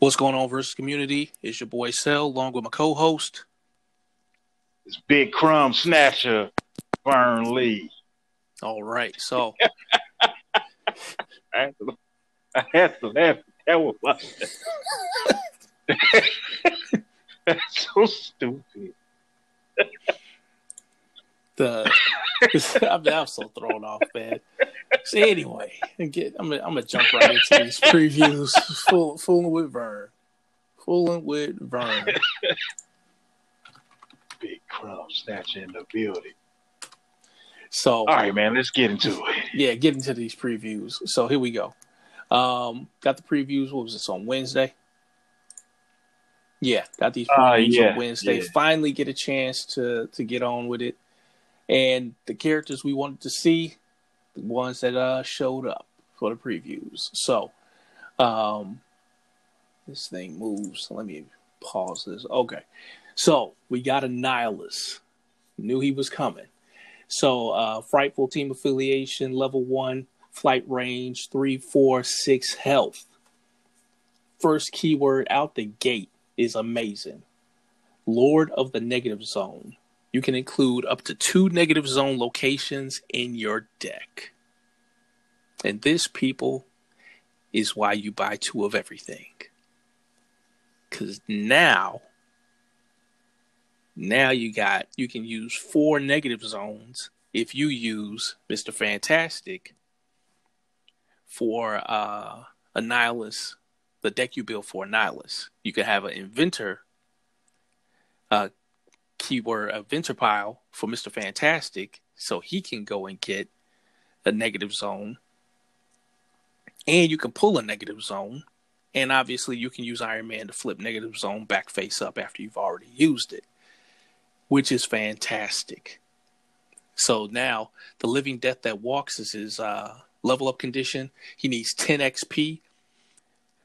What's going on, versus community? It's your boy Cell, along with my co-host. It's Big Crumb Snatcher, Vern Lee. All right, so I had to, I had to laugh. That was That's so stupid. The I'm, I'm so thrown off, man. So anyway, get, I'm gonna, I'm gonna jump right into these previews. Fool, fooling with Vern, fooling with Vern. Big Crumb Snatcher in the building. So All right, man, let's get into it. yeah, get into these previews. So here we go. Um, got the previews. What was this on Wednesday? Yeah, got these Uh, previews yeah, on Wednesday. yeah. Finally, get a chance to to get on with it, and the characters we wanted to see, the ones that uh showed up for the previews. So, um, this thing moves. Let me pause this. Okay, so we got Annihilus. Knew he was coming. So, uh, frightful team affiliation, level one, flight range, three, four, six health. First keyword out the gate is amazing. Lord of the negative zone. You can include up to two negative zone locations in your deck. And this, people, is why you buy two of everything. Because now, now you got, you can use four negative zones if you use Mr. Fantastic for uh, Annihilus, the deck you build for Annihilus. You can have an Inventor uh, keyword, Inventor pile for Mr. Fantastic, so he can go and get a negative zone. And you can pull a negative zone. And obviously, you can use Iron Man to flip negative zone back face up after you've already used it, which is fantastic. So now the living death that walks is his uh, level up condition. He needs 10 XP.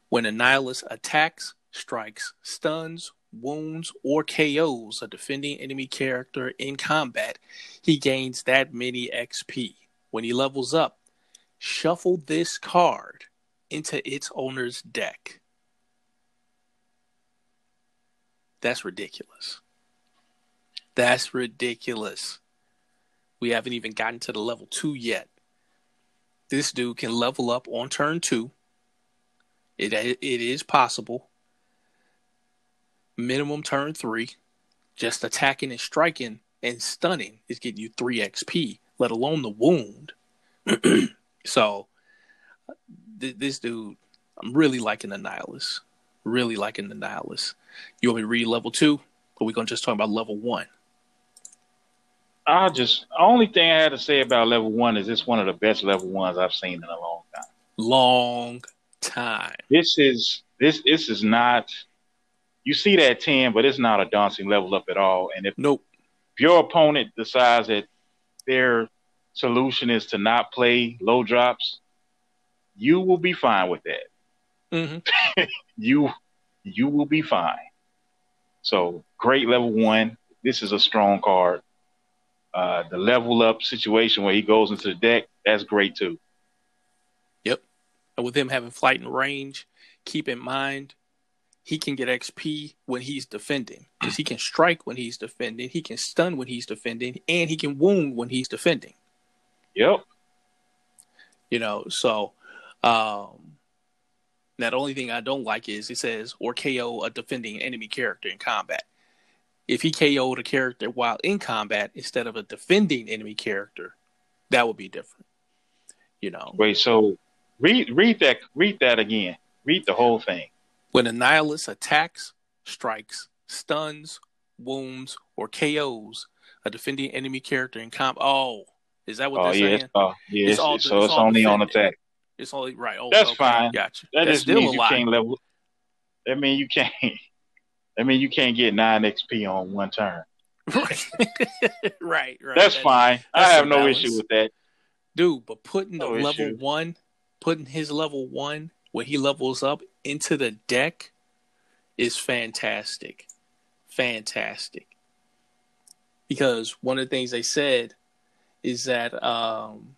When Annihilus attacks, strikes, stuns, wounds, or KOs a defending enemy character in combat, he gains that many XP. When he levels up, shuffle this card into its owner's deck. That's ridiculous. That's ridiculous. We haven't even gotten to the level two yet. This dude can level up on turn two. It it is possible. Minimum turn three. Just attacking and striking and stunning is getting you three XP, let alone the wound. so th- this dude, I'm really liking the Annihilus. Really liking the Annihilus. You want me to read level two? Or we gonna just talk about level one? I just only thing I had to say about level one is it's one of the best level ones I've seen in a long time. Long time. This is this this is not you see that 10, but it's not a dancing level up at all. And if Nope. If your opponent decides that their solution is to not play low drops, you will be fine with that. hmm You you will be fine. So great level one. This is a strong card. Uh, the level up situation where he goes into the deck, that's great too. Yep. And with him having flight and range, keep in mind he can get XP when he's defending because he can strike when he's defending, he can stun when he's defending, and he can wound when he's defending. Yep. You know, so um, now the only thing I don't like is it says or KO a defending enemy character in combat. If he KO'd a character while in combat instead of a defending enemy character, that would be different. You know, Wait, so read read that read that again. Read the whole thing. When Annihilus attacks, strikes, stuns, wounds, or KOs a defending enemy character in comp. Oh, is that what Oh they're yeah, saying? it's, uh, yeah, It's it's, so it's it's, all only on defending. attack. It's only right. Oh, That's okay, fine. Gotcha. That That's still means a you lot. can't level. That means you can't. That means you can't get nine XP on one turn. right, right. That's That- fine. I have no balance. issue with that. dude. But putting the No level issue. one, putting his level one when he levels up into the deck is fantastic, fantastic. Because one of the things they said is that um,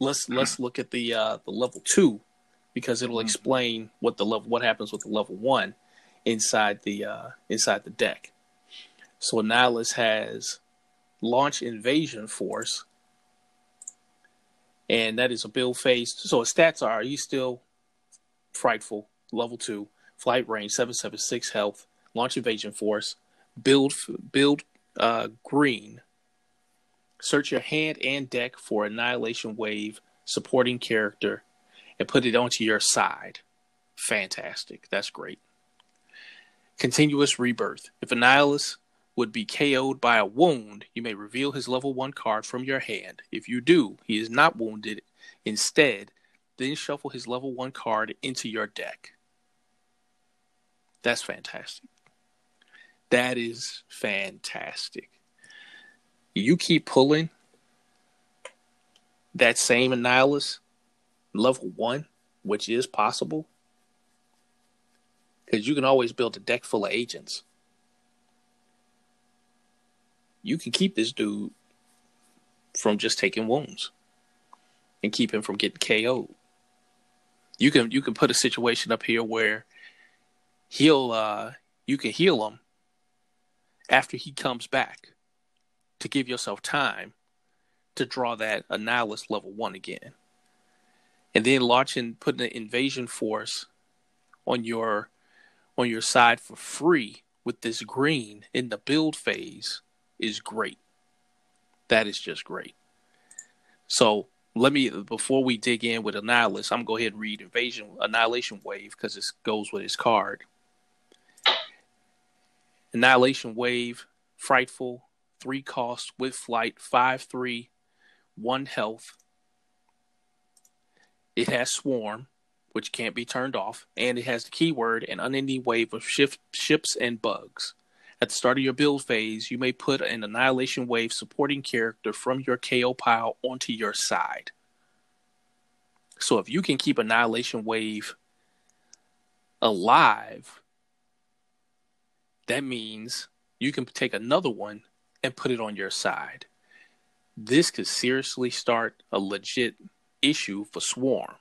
let's let's look at the uh, the level two because it'll mm-hmm. explain what the level what happens with the level one inside the uh, inside the deck. So Annihilus has launch invasion force, and that is a build phase. So his stats are he's still frightful, level two, flight range, seven seven six health, launch invasion force, build build uh, green. Search your hand and deck for annihilation wave supporting character, and put it onto your side. Fantastic. That's great. Continuous rebirth. If Annihilus would be KO'd by a wound, you may reveal his level 1 card from your hand. If you do, he is not wounded. Instead, then shuffle his level 1 card into your deck. That's fantastic. That is fantastic. You keep pulling that same Annihilus level 1, which is possible, because you can always build a deck full of agents you can keep this dude from just taking wounds and keep him from getting KO'd. You can you can put a situation up here where he'll uh you can heal him after he comes back to give yourself time to draw that Annihilus level one again. And then launching putting an invasion force on your on your side for free with this green in the build phase is great. That is just great. So let me before we dig in with Annihilus, I'm gonna go ahead and read Invasion Annihilation Wave because it goes with his card. Annihilation Wave, frightful, three cost with flight, five three, one health. It has swarm, which can't be turned off, and it has the keyword an unending wave of shift, ships and bugs. At the start of your build phase, you may put an Annihilation Wave supporting character from your KO pile onto your side. So if you can keep Annihilation Wave alive, that means you can take another one and put it on your side. This could seriously start a legit issue for Swarm.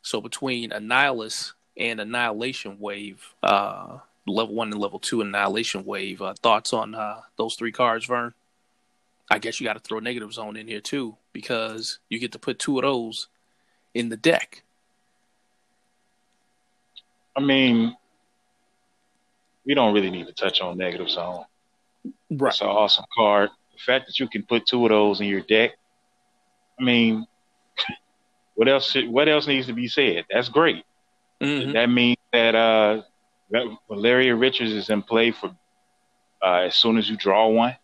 So between Annihilus and Annihilation Wave, uh, level one and level two annihilation wave. Uh, thoughts on uh, those three cards, Vern? I guess you got to throw negative zone in here too because you get to put two of those in the deck. I mean, we don't really need to touch on negative zone. Right. It's an awesome card. The fact that you can put two of those in your deck, I mean, what else? Should, what else needs to be said? That's great. Mm-hmm. That means that uh, Valeria Richards is in play for uh, as soon as you draw one.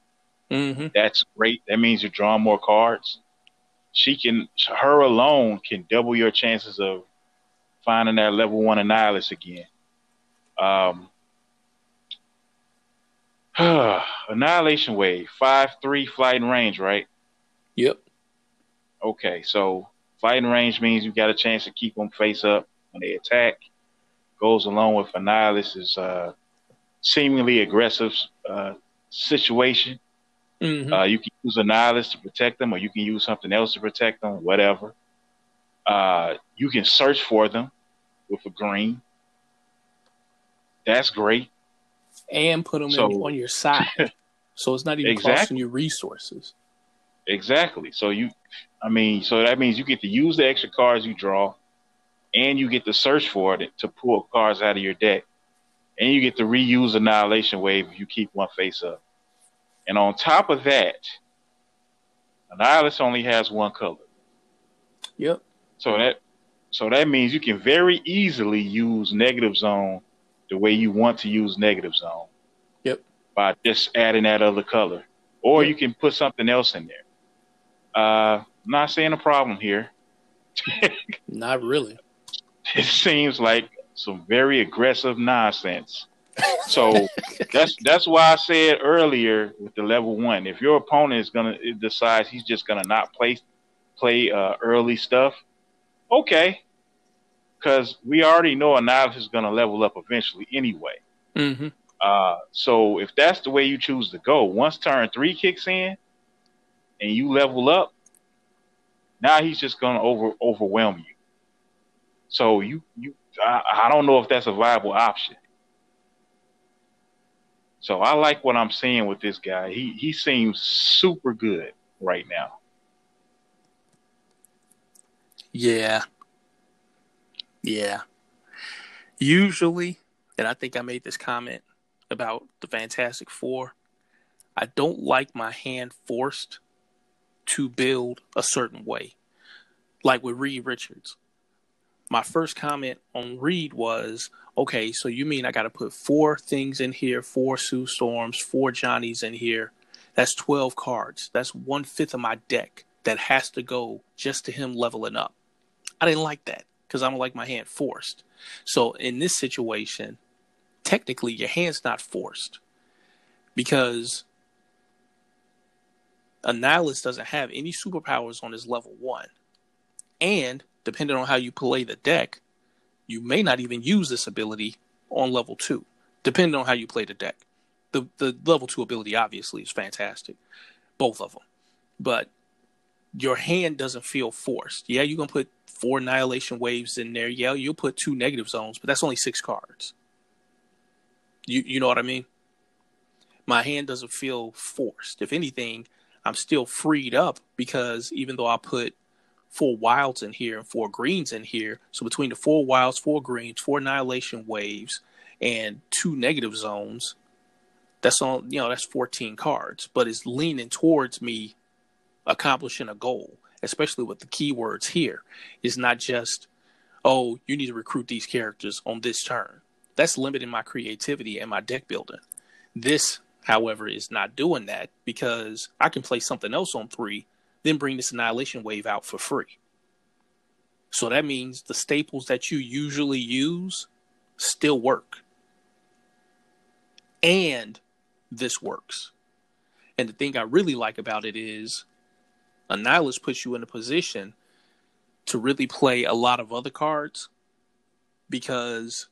Mm-hmm. That's great. That means you're drawing more cards. She can, her alone can double your chances of finding that level one Annihilus again. Um, Annihilation Wave, five three flight and range, right? Yep. Okay, so flight and range means you got a chance to keep them face up when they attack goes along with Annihilus's uh, seemingly aggressive uh, situation. Mm-hmm. Uh, you can use a Annihilus to protect them, or you can use something else to protect them, whatever. Uh, you can search for them with a green. That's great. And put them so, in, on your side. so it's not even exactly. costing you resources. Exactly. So you, I mean, so that means you get to use the extra cards you draw and you get to search for it to pull cards out of your deck, and you get to reuse Annihilation Wave if you keep one face up. And on top of that, Annihilus only has one color. Yep. So that so that means you can very easily use negative zone the way you want to use negative zone. Yep. By just adding that other color. Or yep. you can put something else in there. Uh not saying a problem here. not really it seems like some very aggressive nonsense. So that's that's why I said earlier with the level one, if your opponent is gonna decides he's just gonna not play play uh, early stuff, okay, because we already know Annihilus is gonna level up eventually anyway. Mm-hmm. Uh, so if that's the way you choose to go, once turn three kicks in and you level up, now he's just gonna over overwhelm you. So you you I, I don't know if that's a viable option. So I like what I'm seeing with this guy. He he seems super good right now. Yeah. Yeah. Usually, and I think I made this comment about the Fantastic Four, I don't like my hand forced to build a certain way. Like with Reed Richards. My first comment on Reed was, okay, so you mean I got to put four things in here, four Sue Storms, four Johnnies in here. That's 12 cards. That's one fifth of my deck that has to go just to him leveling up. I didn't like that because I don't like my hand forced. So in this situation, technically your hand's not forced because Annihilus doesn't have any superpowers on his level one. And depending on how you play the deck, you may not even use this ability on level two, depending on how you play the deck. The the level two ability obviously is fantastic, both of them. But your hand doesn't feel forced. Yeah, you're gonna put four annihilation waves in there. Yeah, you'll put two negative zones, but that's only six cards. You you know what I mean? My hand doesn't feel forced. If anything, I'm still freed up because even though I put four wilds in here and four greens in here, so between the four wilds, four greens, four annihilation waves, and two negative zones, that's on you know that's 14 cards, but it's leaning towards me accomplishing a goal especially with the keywords here. It's not just, oh, you need to recruit these characters on this turn. That's limiting my creativity and my deck building. This, however, is not doing that because I can play something else on three, then bring this Annihilation Wave out for free. So that means the staples that you usually use still work. And this works. And the thing I really like about it is Annihilus puts you in a position to really play a lot of other cards because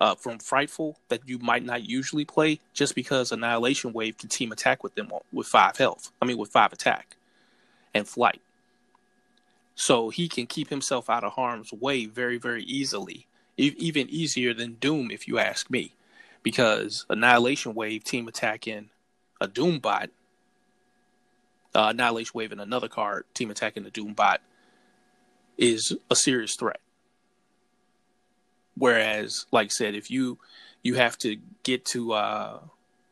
uh, from Frightful that you might not usually play just because Annihilation Wave can team attack with them with five health. I mean, with five attack and flight. So he can keep himself out of harm's way very, very easily, e- even easier than Doom, if you ask me, because Annihilation Wave team attacking a Doom bot uh, Annihilation Wave and another card, Team Attacking the Doom Bot, is a serious threat. Whereas, like I said, if you you have to get to uh,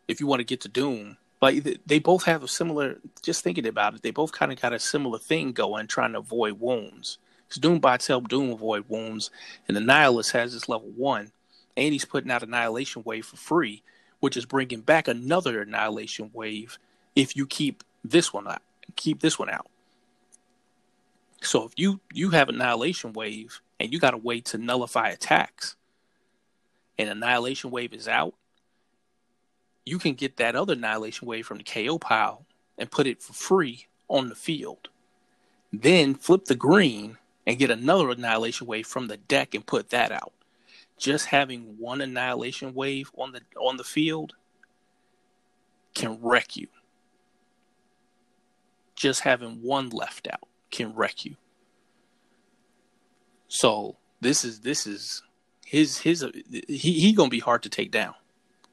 if you want to get to Doom, like they both have a similar. Just thinking about it, they both kind of got a similar thing going, trying to avoid wounds. Because Doom bots help Doom avoid wounds, and the Annihilus has this level one, and he's putting out Annihilation Wave for free, which is bringing back another Annihilation Wave if you keep this one out. Keep this one out. So if you you have annihilation wave and you got a way to nullify attacks, and annihilation wave is out, you can get that other annihilation wave from the KO pile and put it for free on the field. Then flip the green and get another annihilation wave from the deck and put that out. Just having one annihilation wave on the on the field can wreck you just having one left out can wreck you. So this is this is his his he he gonna be hard to take down.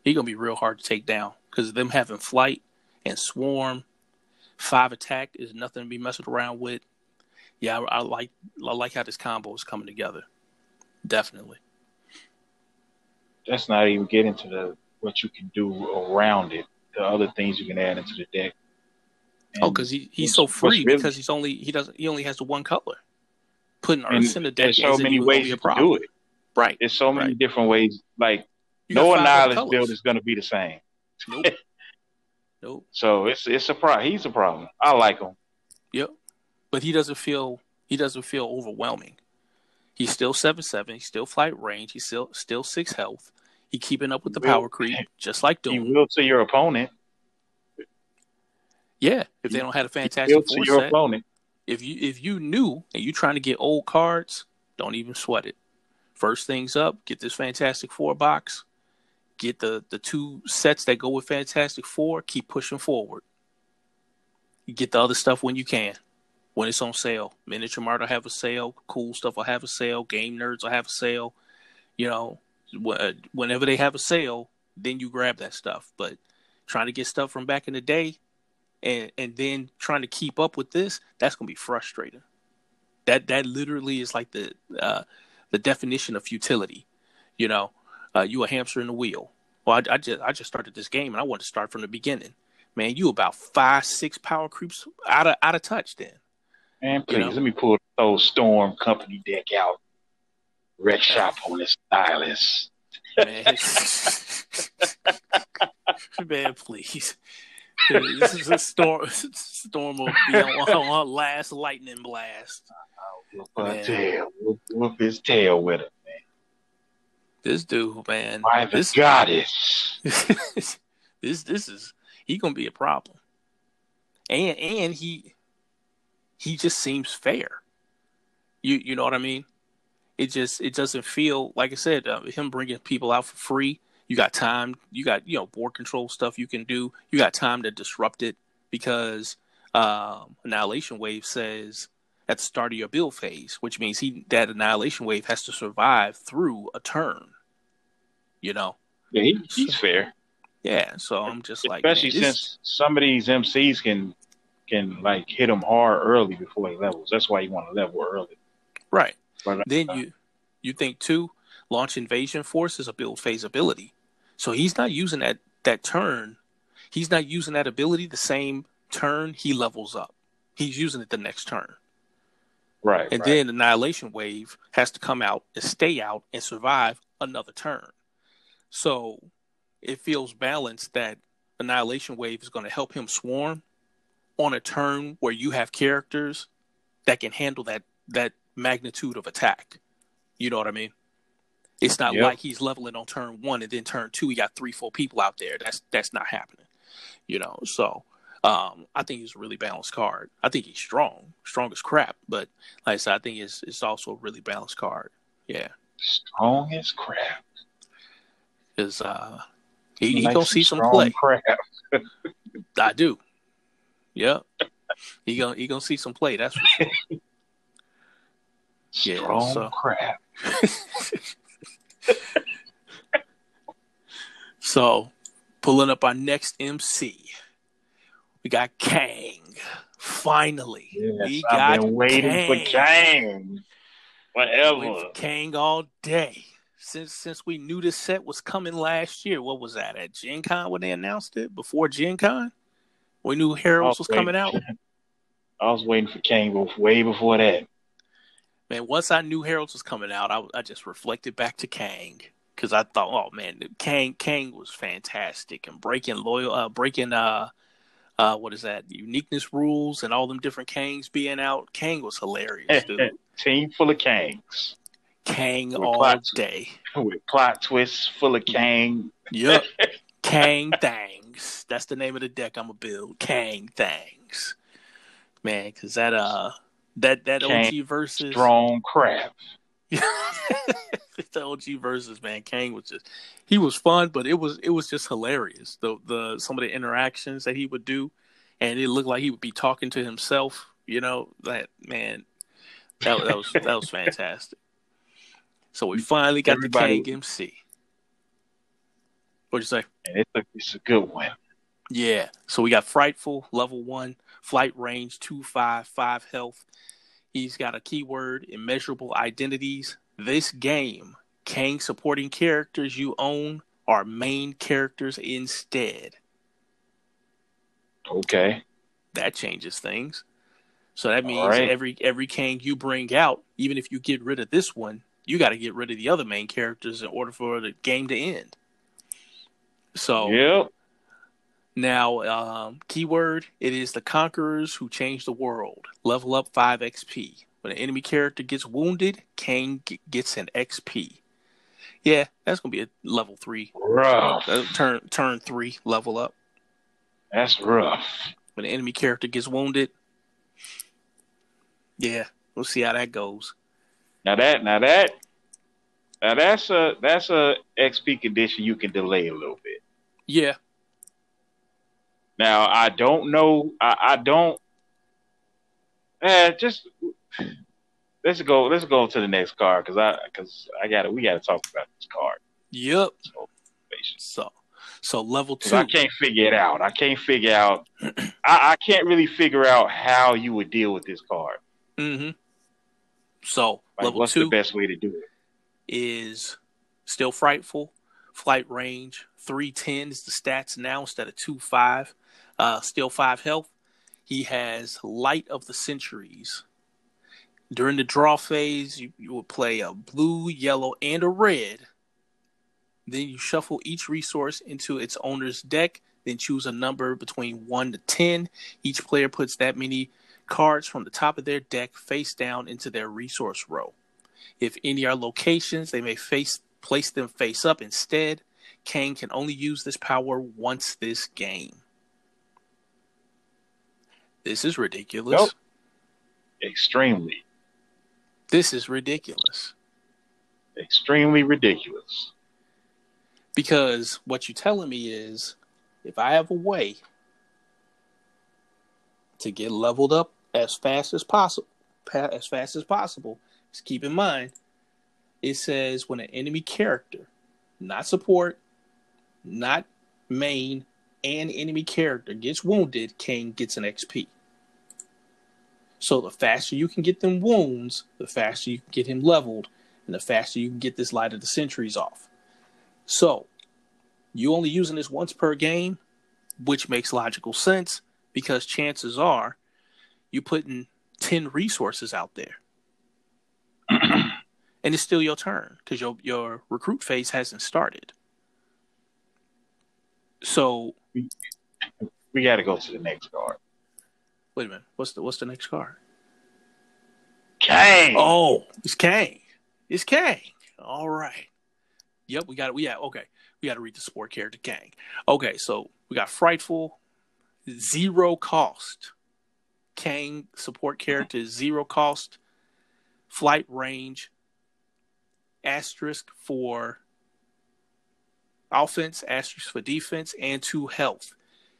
He gonna be real hard to take down because them having flight and swarm, five attack is nothing to be messing around with. Yeah, I, I like I like how this combo is coming together. Definitely. That's not even getting to the what you can do around it. The other things you can add into the deck oh, because he, he's so free really, because he's only he doesn't he only has the one color. Putting Earth in the deck. There's so many ways to do it. Right. There's so many right. different ways. Like you no Annihilus build is going to be the same. Nope. nope. So it's it's a problem. He's a problem. I like him. Yep. But he doesn't feel he doesn't feel overwhelming. He's still seven seven. He's still flight range. He's still still six health. He keeping up with the power creep, just like Doom. He will to your opponent. Yeah, if they don't have a fantastic four your set, opponent. If you if you knew and you're trying to get old cards, don't even sweat it. First things up, get this Fantastic Four box. Get the the two sets that go with Fantastic Four. Keep pushing forward. You get the other stuff when you can. when it's on sale. Miniature Mart will have a sale. Cool stuff will have a sale. Game nerds will have a sale. You know, whenever they have a sale, then you grab that stuff. But trying to get stuff from back in the day, and and then trying to keep up with this, that's gonna be frustrating. That that literally is like the uh, the definition of futility. You know, uh, you a hamster in the wheel. Well, I, I, just I just started this game and I want to start from the beginning. Man, you about five six power creeps out of out of touch then. Man, please you know? let me pull those Storm Company deck out. Red shop on this stylus. Man. Man, please. This is a storm. Storm will be on, on last lightning blast. Whoop tail. Whoop, whoop his tail with it. This dude, man. By the this, goddess. this this is he gonna be a problem. And and he he just seems fair. You you know what I mean? It just it doesn't feel like I said uh, him bringing people out for free. You got time. You got you know board control stuff you can do. You got time to disrupt it because um, Annihilation Wave says at the start of your build phase, which means he that Annihilation Wave has to survive through a turn. You know. Yeah, he, he's so, fair. Yeah, so I'm just like, especially since some of these MCs can can like hit him hard early before he levels. That's why you want to level early. Right. But, then uh, you you think too, launch invasion force is a build phase ability. So he's not using that that turn. He's not using that ability the same turn he levels up. He's using it the next turn. Right. And right. then annihilation wave has to come out and stay out and survive another turn. So it feels balanced that annihilation wave is going to help him swarm on a turn where you have characters that can handle that that magnitude of attack. You know what I mean? It's not yep. like he's leveling on turn one and then turn two he got three, four people out there. That's that's not happening. You know, so um, I think he's a really balanced card. I think he's strong, strong as crap. But like I said, I think it's it's also a really balanced card. Yeah, strong as crap. Is uh, he, he gonna see some play. Crap. I do. Yep. He gonna he gonna see some play. That's for sure. Strong yeah, so. crap. so, pulling up our next MC, we got Kang. Finally, yes, we I've got been waiting Kang. for Kang. Whatever. Kang all day since since we knew this set was coming last year. What was that at Gen Con when they announced it? Before Gen Con? We knew Heralds was, was coming out. I was waiting for Kang way before that. Man, once I knew Heralds was coming out, I, I just reflected back to Kang because I thought, oh man, Kang Kang was fantastic and breaking loyal, uh, breaking uh, uh, what is that? Uniqueness rules and all them different Kangs being out. Kang was hilarious, dude. Team full of Kangs. Kang with all plot, day. With plot twists full of Kang. Yep. Kang Thangs. That's the name of the deck I'm gonna build. Kang Thangs. Man, cause that uh that that Kang OG versus strong crap. The OG versus man, Kang was just he was fun, but it was it was just hilarious. The the some of the interactions that he would do, and it looked like he would be talking to himself. You know that man, that that was that was fantastic. So we finally got Everybody, the Kang MC. What'd you say? It's a, it's a good one. Yeah. So we got Frightful, level one, flight range, two five, five health. He's got a keyword, immeasurable identities. This game, Kang supporting characters you own are main characters instead. Okay. That changes things. So that means right. every every Kang you bring out, even if you get rid of this one, you got to get rid of the other main characters in order for the game to end. So yep. Now, um, keyword it is the conquerors who change the world. Level up five XP. When an enemy character gets wounded, Kang g- gets an XP. Yeah, that's gonna be a level three. Rough. Uh, turn turn three level up. That's rough. When an enemy character gets wounded, yeah, we'll see how that goes. Now that now that now that's a that's a XP condition you can delay a little bit. Yeah. Now I don't know. I, I don't. Eh, just let's go. Let's go to the next card because I because I got to We got to talk about this card. Yep. So, so, so level two. I can't figure it out. I can't figure out. I, I can't really figure out how you would deal with this card. Mm-hmm. So like, level what's two the best way to do it? Is still frightful. Flight range three ten is the stats now instead of two five. Uh, still five health. He has light of the centuries. During the draw phase, you, you will play a blue, yellow, and a red. Then you shuffle each resource into its owner's deck. Then choose a number between 1 to 10. Each player puts that many cards from the top of their deck face down into their resource row. If any are locations, they may face place them face up instead. Kang can only use this power once this game. This is ridiculous. Nope. Extremely. This is ridiculous. Extremely ridiculous. Because what you're telling me is if I have a way to get leveled up as fast as possible, as fast as possible, just keep in mind it says when an enemy character, not support, not main, and enemy character gets wounded, Kang gets an XP. So the faster you can get them wounds, the faster you can get him leveled, and the faster you can get this light of the centuries off. So you only using this once per game, which makes logical sense because chances are you're putting 10 resources out there. and it's still your turn because your your recruit phase hasn't started. So we, we got to go to the next card. Wait a minute. What's the what's the next card? Kang. Oh, it's Kang. It's Kang. All right. Yep, we got it. We got okay. We got to read the support character Kang. Okay, so we got frightful, zero cost. Kang support character zero cost. Flight range, asterisk for offense, asterisk for defense, and to health.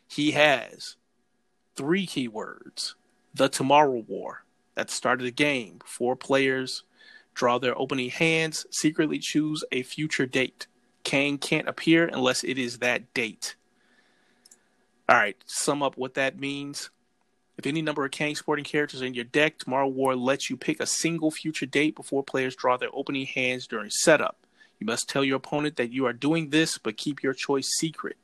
He has three keywords the Tomorrow War. At the start of the game, four players draw their opening hands, secretly choose a future date. Kang can't appear unless it is that date. All right, sum up what that means. If any number of Kang sporting characters in your deck, Tomorrow War lets you pick a single future date before players draw their opening hands during setup. You must tell your opponent that you are doing this, but keep your choice secret.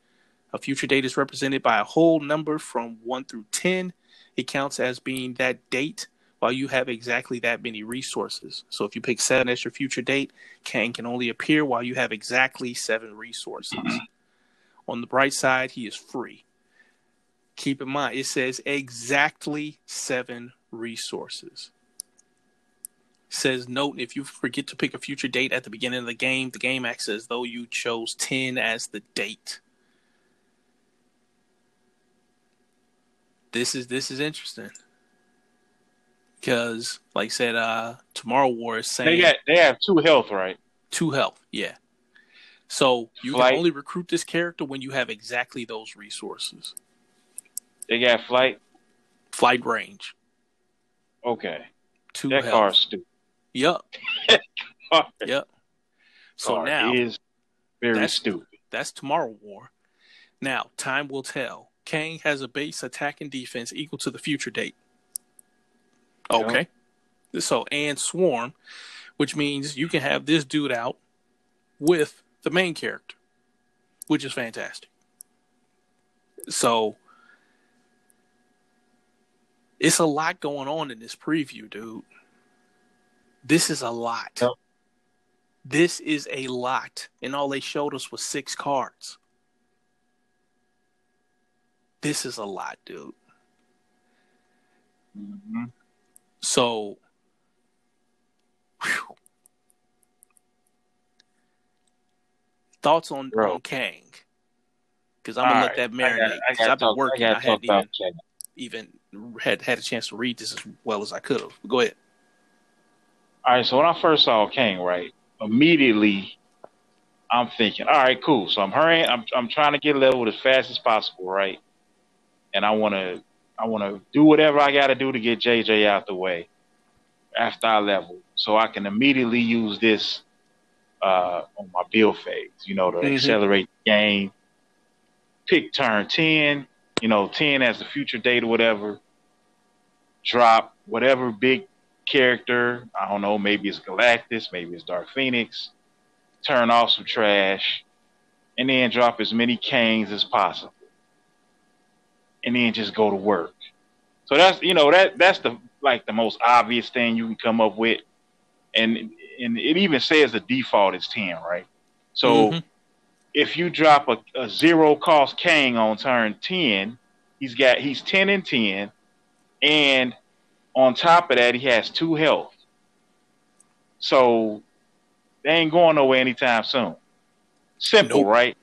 A future date is represented by a whole number from 1 through 10. It counts as being that date while you have exactly that many resources. So if you pick 7 as your future date, Kang can only appear while you have exactly 7 resources. On the bright side, he is free. Keep in mind, it says exactly 7 resources. Says note if you forget to pick a future date at the beginning of the game, the game acts as though you chose 10 as the date. this is this is interesting because, like I said, uh, Tomorrow War is saying they got they have two health, right? Two health, yeah. So you flight. can only recruit this character when you have exactly those resources. They got flight, flight range. Okay. Two that health. car's stupid. Yep. yep. So car now is very that's, stupid. That's Tomorrow War. Now time will tell Kang has a base attack and defense equal to the future date. Okay. Yep. So, and Swarm, which means you can have this dude out with the main character, which is fantastic. So, it's a lot going on in this preview, dude. This is a lot. Yep. This is a lot. And all they showed us was six cards. This is a lot, dude. Mm-hmm. So, whew. thoughts on, on Kang? Because I'm gonna let that marinate. Because I've been working. I, I hadn't even, even had had a chance to read this as well as I could have. Go ahead. All right. So when I first saw Kang, right, immediately I'm thinking, all right, cool. So I'm hurrying. I'm I'm trying to get leveled as fast as possible, right? and I want to I want to do whatever I got to do to get JJ out the way after I level, so I can immediately use this uh, on my build phase. You know, to mm-hmm. accelerate the game. Pick turn ten. You know, ten as the future date or whatever. Drop whatever big character. I don't know. Maybe it's Galactus. Maybe it's Dark Phoenix. Turn off some trash, and then drop as many Kangs as possible and then just go to work. So that's you know that that's the like the most obvious thing you can come up with, and and it even says the default is ten, right? So mm-hmm. if you drop a, a zero cost Kang on turn ten, he's got he's ten and ten, and on top of that he has two health. So they ain't going nowhere anytime soon. Simple, nope. right?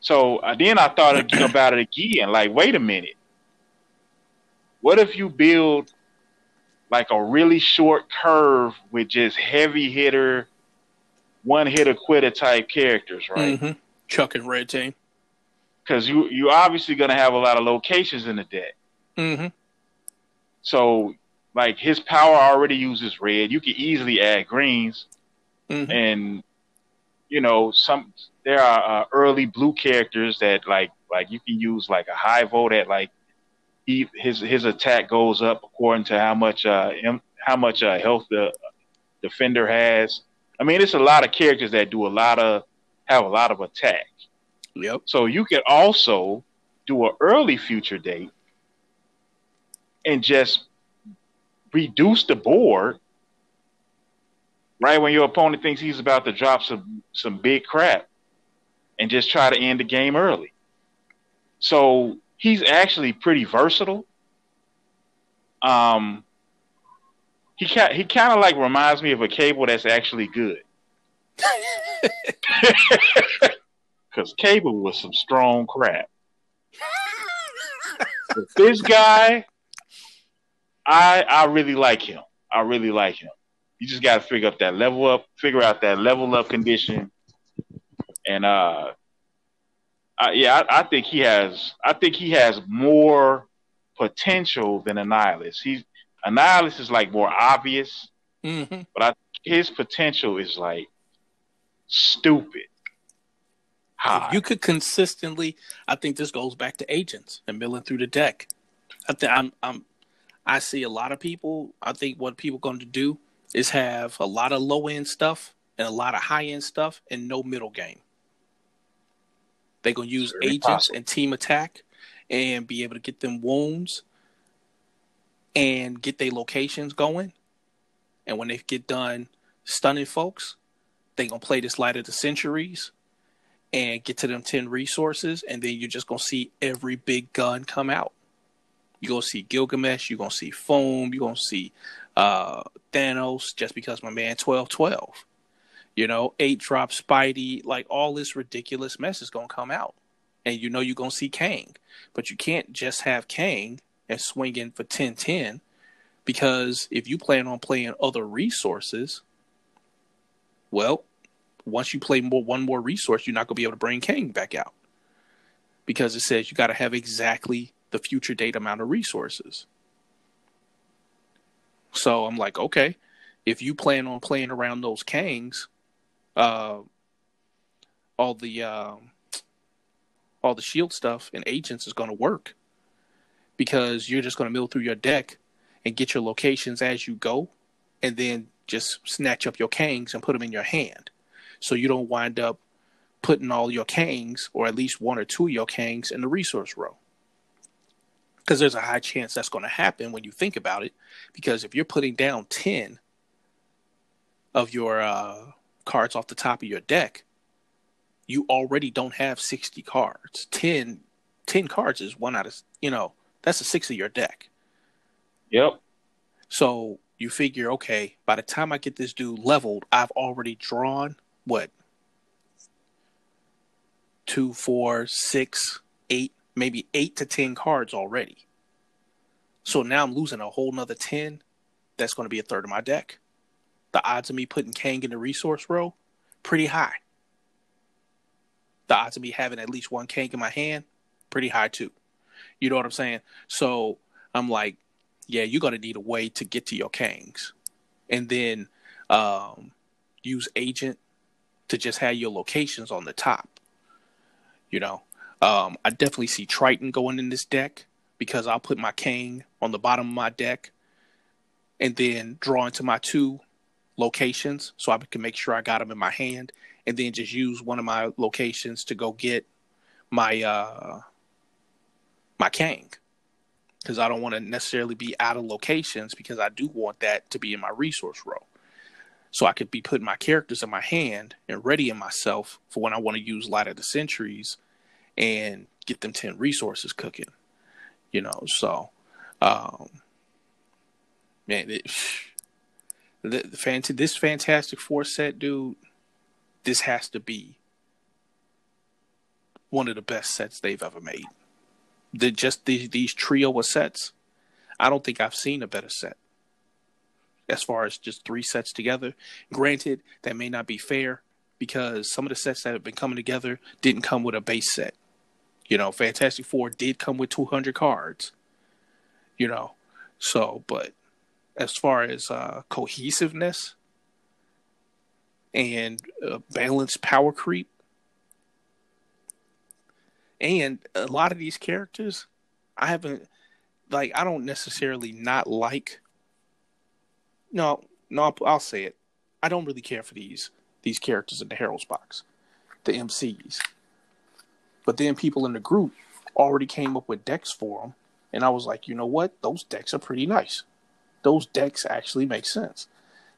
So uh, then I thought about it again. Like, wait a minute. What if you build like a really short curve with just heavy hitter, one hitter quitter type characters, right? Mm-hmm. Chuck and Red Team. Because you you obviously going to have a lot of locations in the deck. Mm-hmm. So, like his power already uses red. You can easily add greens, mm-hmm. and you know some there are uh, early blue characters that like like you can use like a high vote at like he, his his attack goes up according to how much uh how much uh, health the defender has. I mean, it's a lot of characters that do a lot of have a lot of attack. Yep. So you can also do an early future date and just reduce the board right when your opponent thinks he's about to drop some some big crap and just try to end the game early. So he's actually pretty versatile. Um, he he kind of like reminds me of a cable that's actually good. Because cable was some strong crap. this guy, I I really like him. I really like him. You just got to figure up that level up, figure out that level up condition, and uh, I, yeah, I, I, think he has. I think he has more potential than Annihilus. He's Annihilus is like more obvious, mm-hmm. but I, his potential is like stupid. High. You could consistently. I think this goes back to agents and milling through the deck. I think I'm. I'm. I see a lot of people. I think what people going to do is have a lot of low end stuff and a lot of high end stuff and no middle game. They're gonna use Very agents possible. and team attack and be able to get them wounds and get their locations going. And when they get done stunning folks, they're gonna play this light of the centuries and get to them ten resources, and then you're just gonna see every big gun come out. You're gonna see Gilgamesh, you're gonna see Foam, you're gonna see uh, Thanos, just because my man twelve twelve. You know, eight drop Spidey, like all this ridiculous mess is gonna come out, and you know you're gonna see Kang, but you can't just have Kang and swing in for 10-10 because if you plan on playing other resources, well, once you play more one more resource, you're not gonna be able to bring Kang back out. Because it says you got to have exactly the future date amount of resources. So I'm like, okay, if you plan on playing around those Kangs, uh, all the uh, all the shield stuff and agents is going to work because you're just going to mill through your deck and get your locations as you go, and then just snatch up your kangs and put them in your hand, so you don't wind up putting all your kangs or at least one or two of your kangs in the resource row. Because there's a high chance that's going to happen when you think about it. Because if you're putting down ten of your uh, cards off the top of your deck, you already don't have 60 cards. 10, 10 cards is one out of, you know, that's a six of your deck. Yep. So you figure, okay, by the time I get this dude leveled, I've already drawn what? Two, four, six, eight, maybe eight to 10 cards already. So now I'm losing a whole nother 10. That's going to be a third of my deck the odds of me putting Kang in the resource row, pretty high. The odds of me having at least one Kang in my hand, pretty high too. You know what I'm saying? So I'm like, yeah, you're gonna need a way to get to your Kangs, and then um, use agent to just have your locations on the top. You know, um, I definitely see Triton going in this deck because I'll put my Kang on the bottom of my deck and then draw into my two locations so I can make sure I got them in my hand and then just use one of my locations to go get my uh my Kang because I don't want to necessarily be out of locations because I do want that to be in my resource row. So I could be putting my characters in my hand and readying myself for when I want to use Light of the Centuries and get them 10 resources cooking. You know, so um man, it, the, the fant- this Fantastic Four set, dude, this has to be one of the best sets they've ever made. The just these these trio of sets, I don't think I've seen a better set. As far as just three sets together, granted that may not be fair because some of the sets that have been coming together didn't come with a base set. You know, Fantastic Four did come with 200 cards. You know, so but as far as uh, cohesiveness and uh, balanced power creep. And a lot of these characters, I haven't like I don't necessarily not like. No, no, I'll, say it. I don't really care for these these characters in the Heroes box, the MCs. But then people in the group already came up with decks for them, and I was like, you know what? Those decks are pretty nice those decks actually make sense.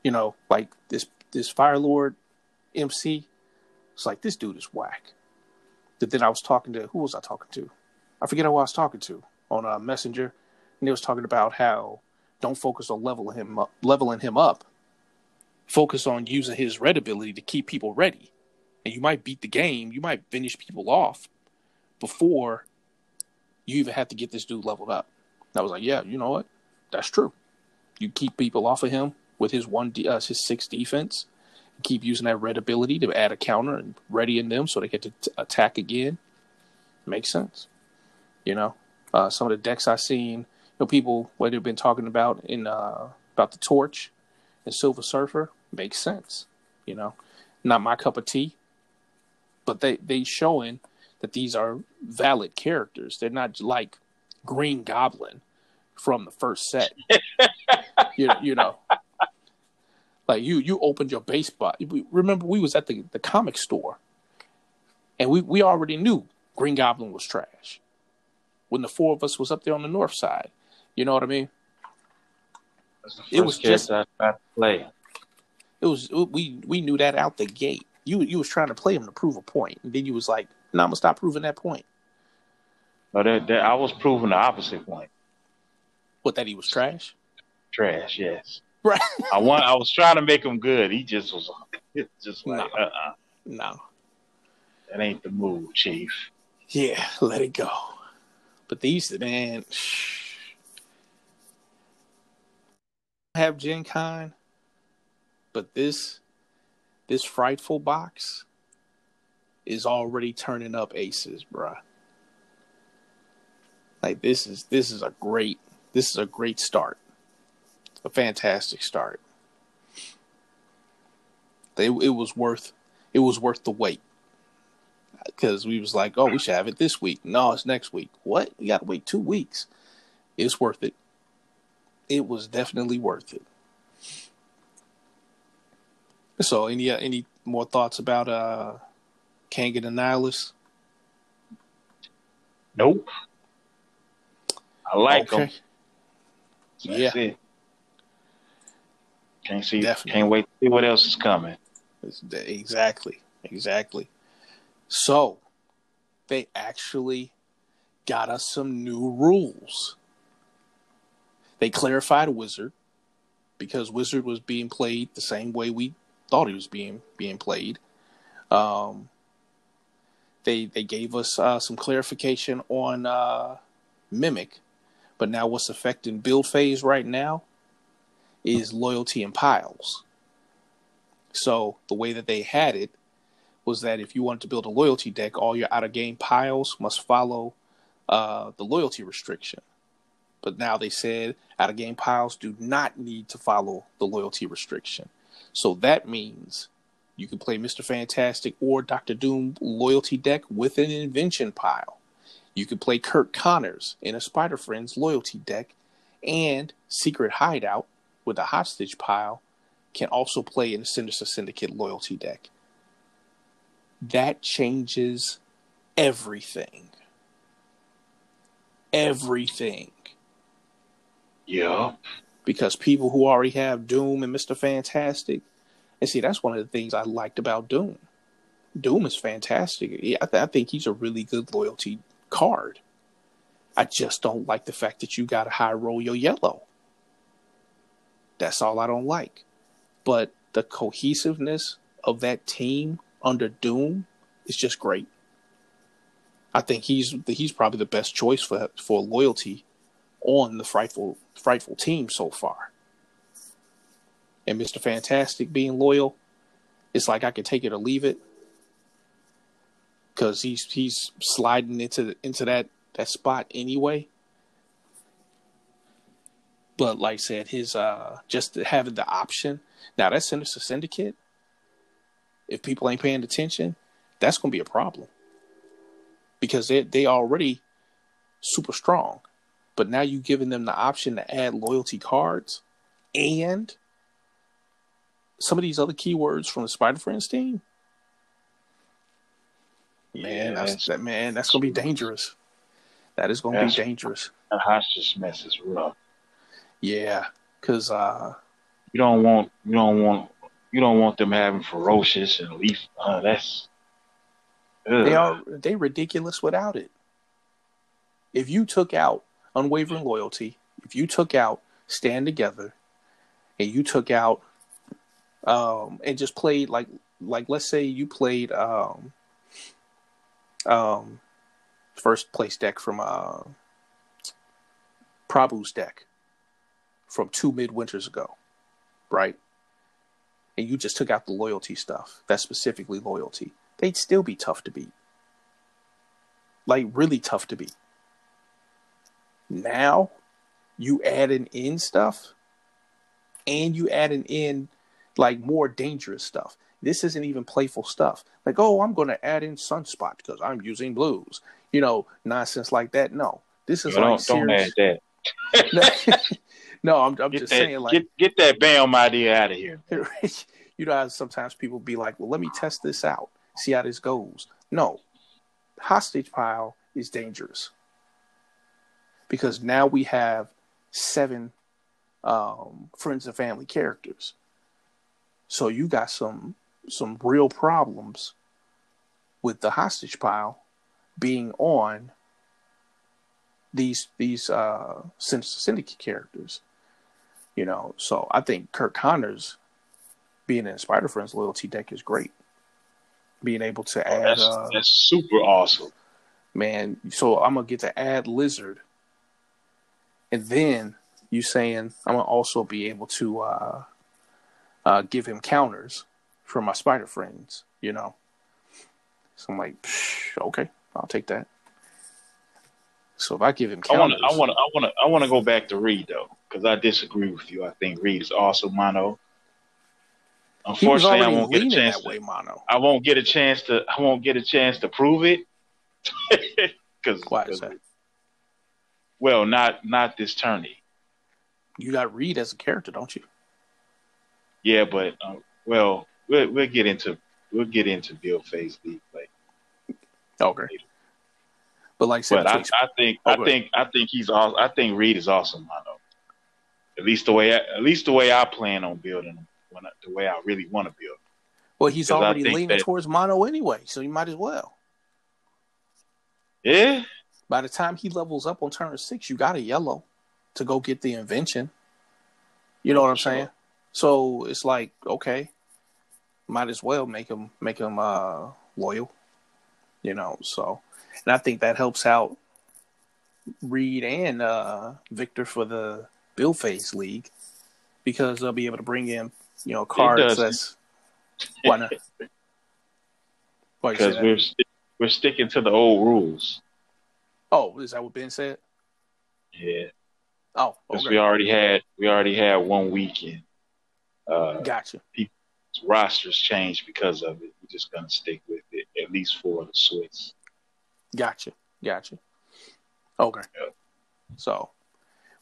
You know, like this this Fire Lord MC. It's like this dude is whack. But then I was talking to who was I talking to? I forget who I was talking to on a uh, Messenger, and he was talking about how don't focus on leveling him up, leveling him up. Focus on using his red ability to keep people ready, and you might beat the game. You might finish people off before you even have to get this dude leveled up. And I was like, yeah, you know what? That's true you keep people off of him with his one uh, his six defense. Keep using that red ability to add a counter and readying them so they get to t- attack again. Makes sense, you know. Uh, some of the decks I've seen, you know, people what they've been talking about in uh, about the torch and Silver Surfer makes sense. You know, not my cup of tea, but they they showing that these are valid characters. They're not like Green Goblin from the first set. you, you know, like you you opened your base spot. Remember, we was at the, the comic store, and we we already knew Green Goblin was trash when the four of us was up there on the north side. You know what I mean? it was just I play. It was we we knew that out the gate. You you was trying to play him to prove a point, and then you was like, "No, nah, I'm gonna stop proving that point." No, that, that I was proving the opposite point. What that he was trash? trash. Yes. Right. I want. I was trying to make him good. He just was just like, no. uh-uh. No. That ain't the move, Chief. Yeah, let it go. But these, man, shh. have Gen Con, but this, this frightful box is already turning up aces, bruh. Like this is this is a great this is a great start a fantastic start. They, it was worth it was worth the wait because we was like, oh, we should have it this week. No, it's next week. What? We got to wait two weeks. It's worth it. It was definitely worth it. So, any uh, any more thoughts about uh, Kang Annihilus. Nope. I like okay. them. yeah. It. Can't see. Definitely. Can't wait to see what else is coming. Exactly. Exactly. So they actually got us some new rules. They clarified Wizard because Wizard was being played the same way we thought he was being being played. Um, they they gave us uh, some clarification on uh, Mimic, but now what's affecting build phase right now is loyalty and piles. So the way that they had it was that if you wanted to build a loyalty deck, all your out of game piles must follow uh, the loyalty restriction. But now they said out of game piles do not need to follow the loyalty restriction. So that means you can play Mr. Fantastic or Doctor Doom loyalty deck with an invention pile. You can play Curt Connors in a Spider Friends loyalty deck and Secret Hideout with a hostage pile can also play in a Sinister Syndicate loyalty deck. That changes everything. Everything. Yeah. Because people who already have Doom and Mr. Fantastic, and see, that's one of the things I liked about Doom. Doom is fantastic. I, th- I think he's a really good loyalty card. I just don't like the fact that you got to high roll your yellow. That's all I don't like. But the cohesiveness of that team under Doom is just great. I think he's he's probably the best choice for for loyalty on the frightful frightful team so far. And Mr. Fantastic being loyal, it's like I could take it or leave it. Cause he's he's sliding into into that that spot anyway. But like I said, his uh just having the option. Now that's Sinister Syndicate. If people ain't paying attention, that's gonna be a problem. Because they they already super strong. But now you giving them the option to add loyalty cards and some of these other keywords from the Spider Friends team. Man, yeah, that's that man, that's gonna be dangerous. That is gonna be dangerous. The hostage mess is rough. Yeah, because uh, you don't want you don't want you don't want them having ferocious and leaf. Uh, that's ugh. they are they ridiculous without it. If you took out unwavering loyalty, if you took out stand together, and you took out um, and just played like like let's say you played um, um, first place deck from uh, Prabhu's deck from two midwinters ago, right? And you just took out the loyalty stuff. That's specifically loyalty. They'd still be tough to beat. Like really tough to beat. Now you add an in stuff and you add an in like more dangerous stuff. This isn't even playful stuff. Like, oh, I'm going to add in Sunspot because I'm using blues. You know, nonsense like that. No, this is like don't, serious... don't add that. no, I'm, I'm just that, saying like get get that Bam idea out of here. you know, sometimes people be like, well, let me test this out, see how this goes. No, hostage pile is dangerous because now we have seven um, friends and family characters. So you got some some real problems with the hostage pile being on these these uh syndicate characters. You know, so I think Curt Connors being in Spider Friends loyalty deck is great. Being able to oh, add that's, uh, that's super awesome. Man, so I'm gonna get to add Lizard. And then you saying I'm gonna also be able to uh uh, give him counters for my spider friends, you know. So I'm like, okay, I'll take that. So if I give him counters, I want to, I want to, I want to, I want to go back to Reed though, because I disagree with you. I think Reed is also mono. Unfortunately, I won't get a chance. To, way, mono. I won't get a chance to. I won't get a chance to prove it. Because why is that? Well, not not this tourney. You got Reed as a character, don't you? Yeah, but um, well, we'll we'll get into we'll get into Build Phase League play. Okay. But like, but I, I, think oh, I think I think he's all. I think Reed is awesome. I know. At least the way I, at least the way I plan on building him, when I, the way I really want to build. Well, he's already leaning that, towards mono anyway, so you might as well. Yeah. By the time he levels up on turn six, you got a yellow to go get the invention. You know what I'm saying? So it's like, okay, might as well make them make them uh, loyal, you know. So, and I think that helps out Reed and uh, Victor for the Build Phase League because they'll be able to bring in, you know, cards that's why not? Because we're we we're sticking to the old rules. Oh, is that what Ben said? Yeah. Oh, because okay. we already had we already had one weekend. Uh, gotcha. People's rosters changed because of it. We're just gonna stick with it at least for the Swiss. Gotcha. Gotcha. Okay. Yep. So,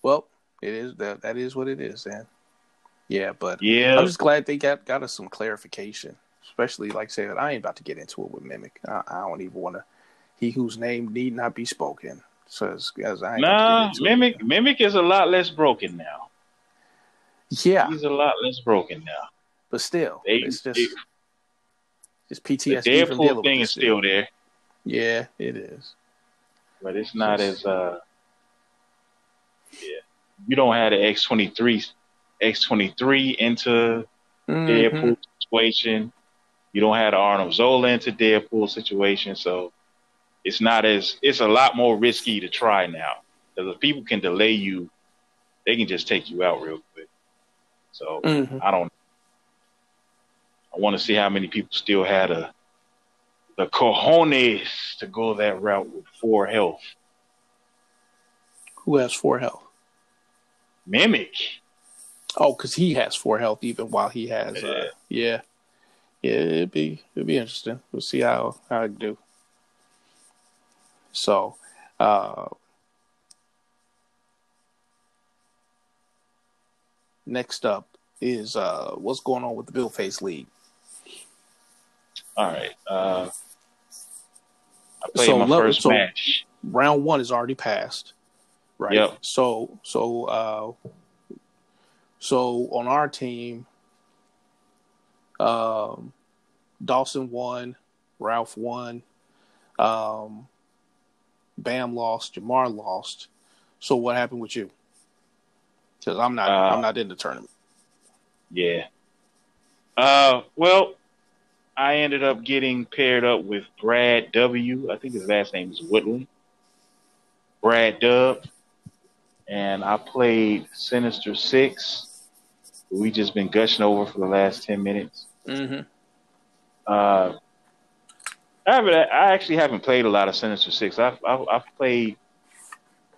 well, it is that that is what it is, then. Yeah, but yeah, I'm just glad they got got us some clarification. Especially like I said, I ain't about to get into it with Mimic. I, I don't even want to. He whose name need not be spoken. Says as I nah, Mimic it. Mimic is a lot less broken now. Yeah, he's a lot less broken now. But still, they, it's just they, just PTSD. The Deadpool thing is still there. Yeah, it is. But it's not as uh yeah. You don't have the X twenty three X twenty three into mm-hmm. Deadpool situation. You don't have the Arnim Zola into Deadpool situation, so it's not as it's a lot more risky to try now. Because if people can delay you, they can just take you out real quick. So mm-hmm. I don't I want to see how many people still had a the cojones to go that route with four health. Who has four health? Mimic. Oh, because he has four health even while he has. Yeah. Uh, yeah. Yeah, it'd be it'd be interesting. We'll see how how I do. So, uh, next up is uh, what's going on with the Build Phase League. All right. Uh, I played so, my level, first so match. Round one is already passed, right? Yep. So, so, uh, so on our team, um, Dawson won, Ralph won, um, Bam lost, Jamar lost. So what happened with you? Because I'm not, uh, I'm not in the tournament. Yeah. Uh, well, I ended up getting paired up with Brad W. I think his last name is Woodley. Brad Dub. And I played Sinister Six. We just been gushing over for the last ten minutes. Mm-hmm. Uh, I haven't. I actually haven't played a lot of Sinister Six. I've, I've, I've played.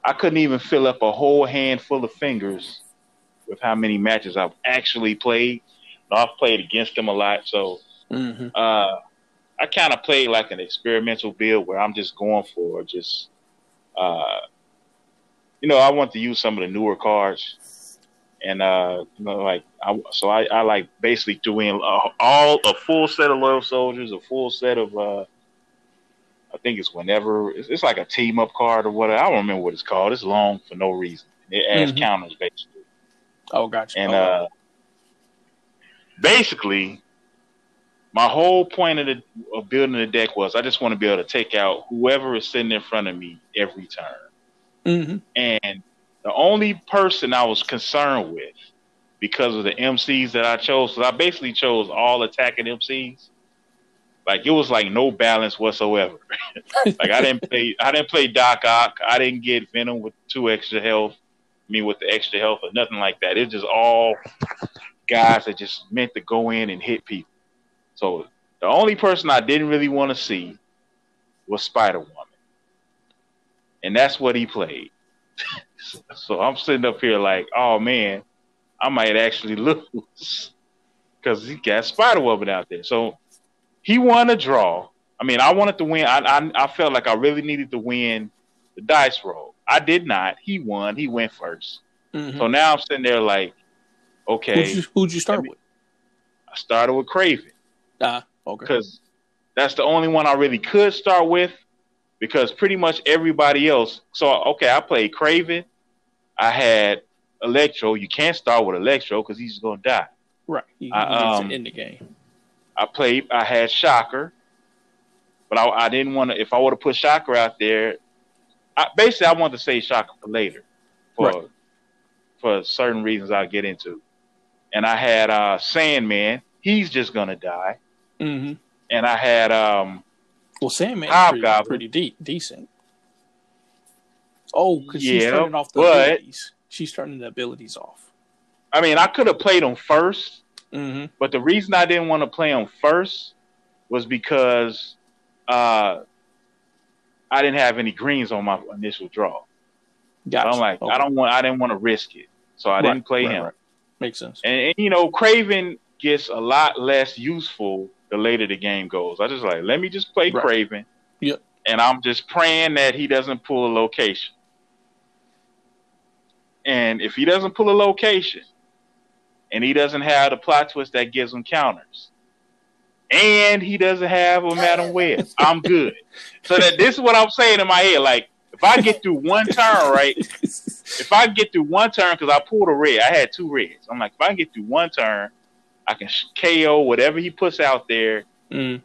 I couldn't even fill up a whole handful of fingers with how many matches I've actually played. I've played against them a lot, so Mm-hmm. Uh, I kind of played like an experimental build where I'm just going for just, uh, you know, I want to use some of the newer cards, and uh, you know, like I, so I, I like basically threw in uh, all a full set of loyal soldiers, a full set of. I think it's whenever it's, it's, like a team up card or whatever. I don't remember what it's called. It's long for no reason. It adds mm-hmm. counters basically. Oh, gotcha. And oh. uh, basically, my whole point of, the, of building the deck was I just want to be able to take out whoever is sitting in front of me every turn. Mm-hmm. And the only person I was concerned with because of the MCs that I chose, so I basically chose all attacking MCs. Like it was like no balance whatsoever. like I didn't play, I didn't play Doc Ock. I didn't get Venom with two extra health. I mean, with the extra health or nothing like that. It's just all guys that just meant to go in and hit people. So the only person I didn't really want to see was Spider Woman, and that's what he played. so I'm sitting up here like, oh man, I might actually lose because he got Spider Woman out there. So he won a draw. I mean, I wanted to win. I, I, I felt like I really needed to win the dice roll. I did not. He won. He went 1st mm-hmm. So now I'm sitting there like, okay. Who'd you, who'd you start with? I started with Kraven. Ah, okay. Because that's the only one I really could start with. Because pretty much everybody else. So okay, I played Kraven. I had Electro. You can't start with Electro because he's gonna die. Right. He, I, um, in the game. I played. I had Shocker, but I, I didn't want to. If I would have put Shocker out there, I, basically I wanted to say Shocker for later, for right. for certain reasons I'll get into. And I had uh, Sandman. He's just gonna die. Mm-hmm. And I had um, well, Sandman pretty, pretty deep, decent. Oh, because yeah, she's turning off the but, abilities. She's turning the abilities off. I mean, I could have played them 1st mm-hmm. but the reason I didn't want to play him first was because uh, I didn't have any greens on my initial draw. Gotcha. I'm like, okay. I don't want, I didn't want to risk it, so I right, didn't play right, him. Right. Makes sense. And, and, you know, Kraven gets a lot less useful the later the game goes. I just like, let me just play Kraven. Yep. And I'm just praying that he doesn't pull a location. And if he doesn't pull a location, and he doesn't have the plot twist that gives him counters, and he doesn't have a Madam Web, I'm good. So that this is what I'm saying in my head. Like, if I get through one turn, right? if I get through one turn, because I pulled a red, I had two reds. I'm like, if I can get through one turn, I can KO whatever he puts out there. Mm.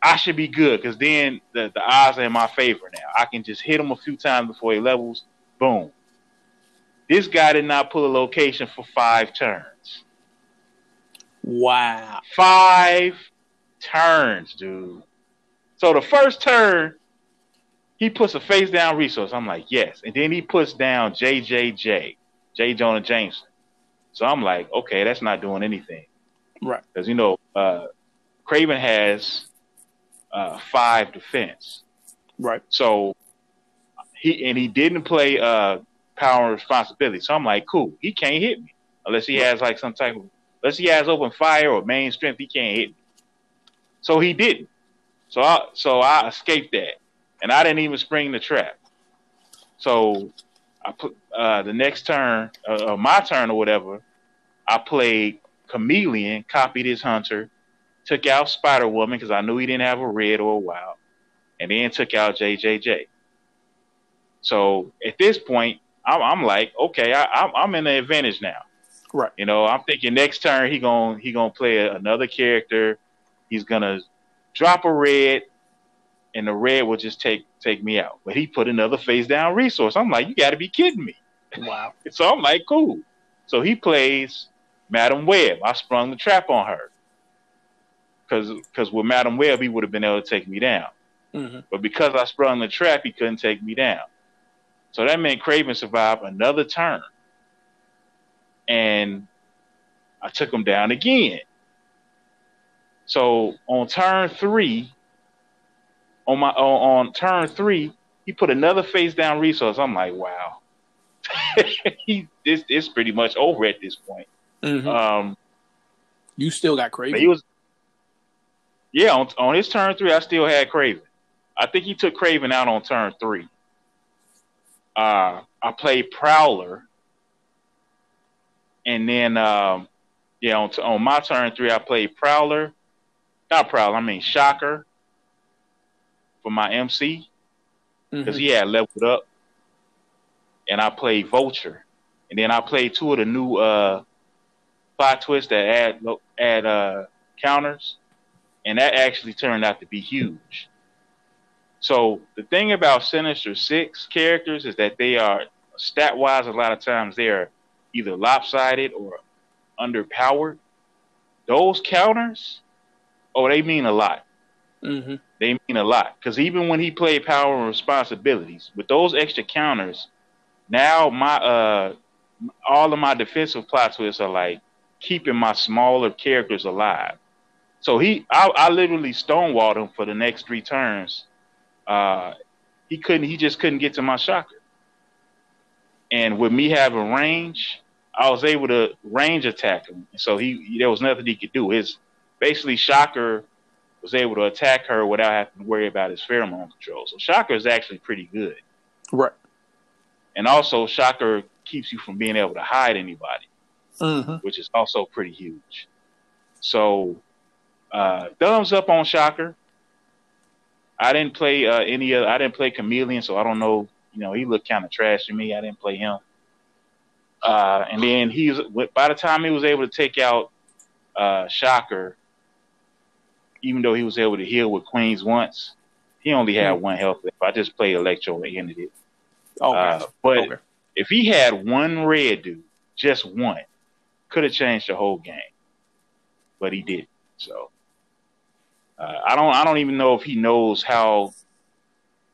I should be good because then the, the odds are in my favor now. I can just hit him a few times before he levels. Boom. This guy did not pull a location for five turns. Wow. Five turns, dude. So the first turn, he puts a face down resource. I'm like, yes. And then he puts down JJJ, J. Jonah Jameson. So I'm like, okay, that's not doing anything. Right. Because, you know, uh, Kraven has uh, five defense. Right. So he and he didn't play uh, power and responsibility. So I'm like, cool, he can't hit me unless he has like some type of unless he has open fire or main strength, he can't hit me. So he didn't. So I so I escaped that, and I didn't even spring the trap. So I put uh, the next turn, uh, my turn or whatever. I played chameleon, copied his hunter, took out Spider Woman because I knew he didn't have a red or a wild, and then took out JJJ. So at this point, I'm, I'm like, okay, I, I'm in the advantage now. Right. You know, I'm thinking next turn he going he gonna play another character. He's gonna drop a red, and the red will just take take me out. But he put another face down resource. I'm like, you got to be kidding me. Wow. so I'm like, cool. So he plays Madam Web. I sprung the trap on her because because with Madam Web he would have been able to take me down. Mm-hmm. But because I sprung the trap, he couldn't take me down. So that meant Kraven survived another turn. And I took him down again. So on turn three, on my on, on turn three, he put another face down resource. I'm like, wow. he this is pretty much over at this point. Mm-hmm. Um, you still got Kraven. He was, yeah. On, on his turn three, I still had Kraven. I think he took Kraven out on turn three. Uh, I played Prowler, and then um, yeah, on, on my turn three, I played Prowler, not Prowler, I mean Shocker for my MC because mm-hmm. he had leveled up, and I played Vulture, and then I played two of the new uh, plot twists that add add uh, counters, and that actually turned out to be huge. So the thing about Sinister Six characters is that they are stat wise. A lot of times they are either lopsided or underpowered. Those counters, oh, they mean a lot. Mm-hmm. They mean a lot because even when he played power and responsibilities with those extra counters, now my uh all of my defensive plot twists are like keeping my smaller characters alive. So he, I, I literally stonewalled him for the next three turns uh, he couldn't. He just couldn't get to my shocker. And with me having range, I was able to range attack him. So he there was nothing he could do. His basically shocker was able to attack her without having to worry about his pheromone control. So shocker is actually pretty good. Right. And also shocker keeps you from being able to hide anybody, mm-hmm. which is also pretty huge. So uh, thumbs up on shocker. I didn't play uh, any other. I didn't play Chameleon, so I don't know. You know, he looked kind of trash to me. I didn't play him. Uh, and then he was by the time he was able to take out uh, Shocker, even though he was able to heal with Queens once, he only had mm-hmm. one health left. I just played Electro and ended it. Oh, but okay. if he had one red dude, just one, could have changed the whole game. But he didn't. So uh, I don't. I don't even know if he knows how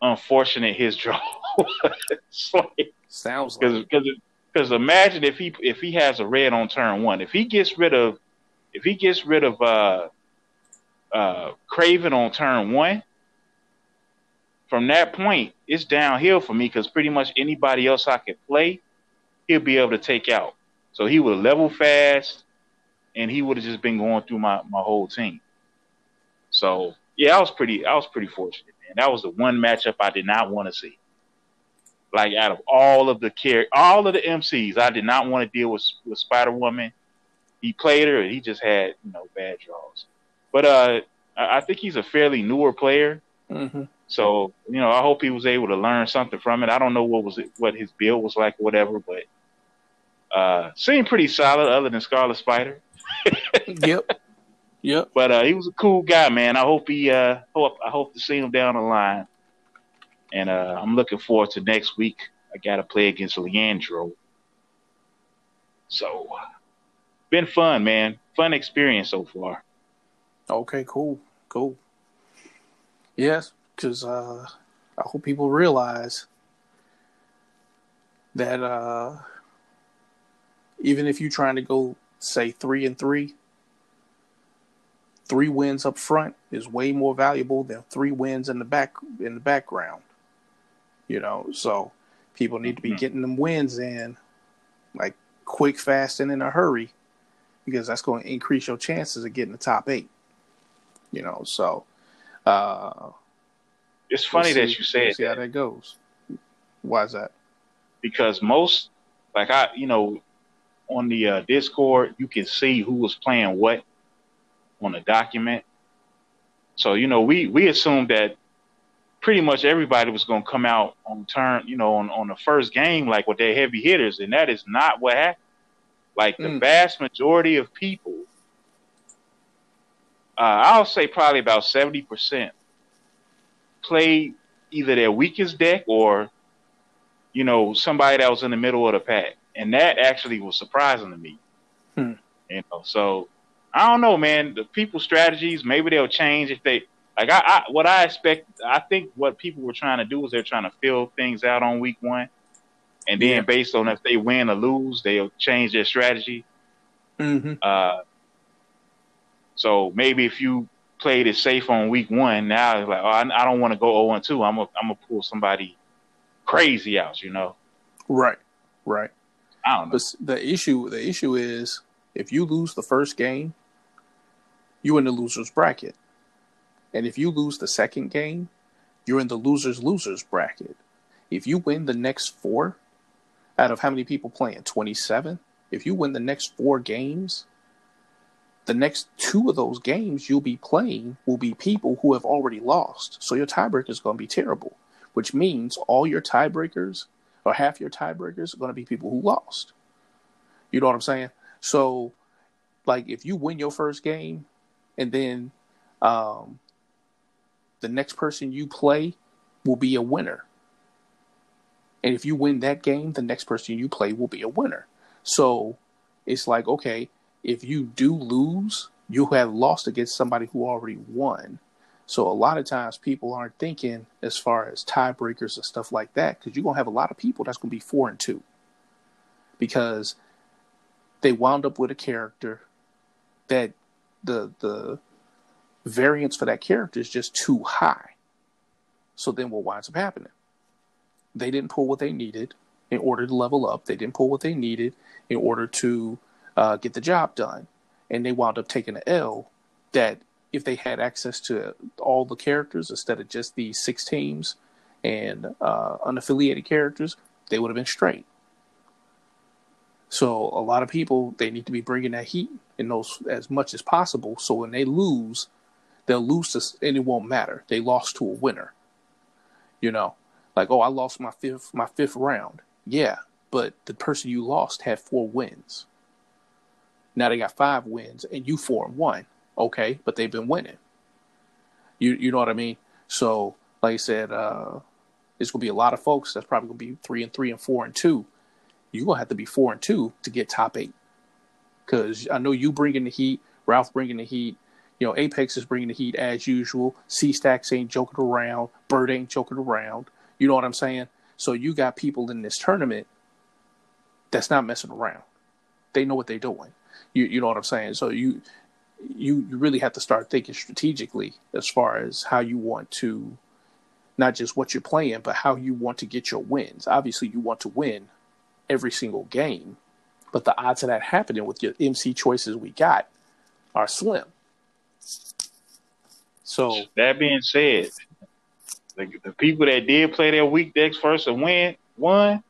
unfortunate his draw was. like, Sounds because because because imagine if he if he has a red on turn one, if he gets rid of if he gets rid of uh uh Kraven on turn one from that point, it's downhill for me because pretty much anybody else I could play, he'll be able to take out. So he would level fast, and he would have just been going through my my whole team. So yeah, I was pretty I was pretty fortunate, man. That was the one matchup I did not want to see. Like out of all of the care, all of the MCs, I did not want to deal with with Spider Woman. He played her, and he just had you know bad draws. But uh, I think he's a fairly newer player. Mm-hmm. So you know, I hope he was able to learn something from it. I don't know what was it, what his build was like, whatever, but uh, seemed pretty solid, other than Scarlet Spider. yep. Yep. But uh, he was a cool guy, man. I hope he uh, hope I hope to see him down the line. And uh, I'm looking forward to next week. I got to play against Leandro. So, been fun, man. Fun experience so far. Okay, cool, cool. Yes, because uh, I hope people realize that uh, even if you're trying to go say three and three, three wins up front is way more valuable than three wins in the back in the background. You know, so people need to be mm-hmm. getting them wins in like quick, fast, and in a hurry because that's going to increase your chances of getting the top eight. You know, so uh, it's funny we'll that you say we'll. See how that goes. Why is that? Because most, like I, you know, on the uh, Discord, you can see who was playing what on the document. So you know, we we assumed that pretty much everybody was going to come out on turn, you know, on on the first game like with their heavy hitters, and that is not what happened. Like the mm. vast majority of people, uh, I'll say probably about seventy percent played either their weakest deck or, you know, somebody that was in the middle of the pack, and that actually was surprising to me. Hmm. You know, so I don't know, man. The people strategies maybe they'll change if they like. I, I what I expect. I think what people were trying to do is they're trying to fill things out on week one, and then yeah. based on if they win or lose, they'll change their strategy. Mm-hmm. Uh, so maybe if you played it safe on week one. Now it's like, oh, I, I don't want to go 0 2. I'm gonna I'm gonna pull somebody crazy out, you know. Right, right. I don't know. But the issue the issue is if you lose the first game, you're in the losers bracket, and if you lose the second game, you're in the losers losers bracket. If you win the next four, out of how many people playing? Twenty seven. If you win the next four games, the next two of those games you'll be playing will be people who have already lost. So your tiebreaker is going to be terrible, which means all your tiebreakers or half your tiebreakers are going to be people who lost. You know what I'm saying? So, like, if you win your first game and then um, the next person you play will be a winner. And if you win that game, the next person you play will be a winner. So it's like, okay, if you do lose, you have lost against somebody who already won. So a lot of times people aren't thinking as far as tiebreakers and stuff like that because you're gonna have a lot of people that's gonna be four and two because they wound up with a character that the the variance for that character is just too high. So then what winds up happening? They didn't pull what they needed in order to level up. They didn't pull what they needed in order to uh, get the job done. And they wound up taking an L that if they had access to all the characters instead of just the six teams and uh, unaffiliated characters, they would have been straight. So a lot of people they need to be bringing that heat in those as much as possible. So when they lose, they'll lose to, and it won't matter. They lost to a winner. You know, like oh, I lost my fifth my fifth round. Yeah, but the person you lost had four wins. Now they got five wins and you four and one. Okay, but they've been winning. You you know what I mean? So like I said, uh, it's gonna be a lot of folks that's probably gonna be three and three and four and two. You're gonna have to be four and two to get top eight. Cause I know you bringing the heat, Ralph bringing the heat. You know, Apex is bringing the heat as usual. C Stacks ain't joking around. Bird ain't joking around. You know what I'm saying? So you got people in this tournament that's not messing around. They know what they're doing. You you know what I'm saying? So you you you really have to start thinking strategically as far as how you want to not just what you're playing, but how you want to get your wins. Obviously, you want to win every single game, but the odds of that happening with your MC choices we got are slim. So that being said, the, the people that did play their weak decks first and win won,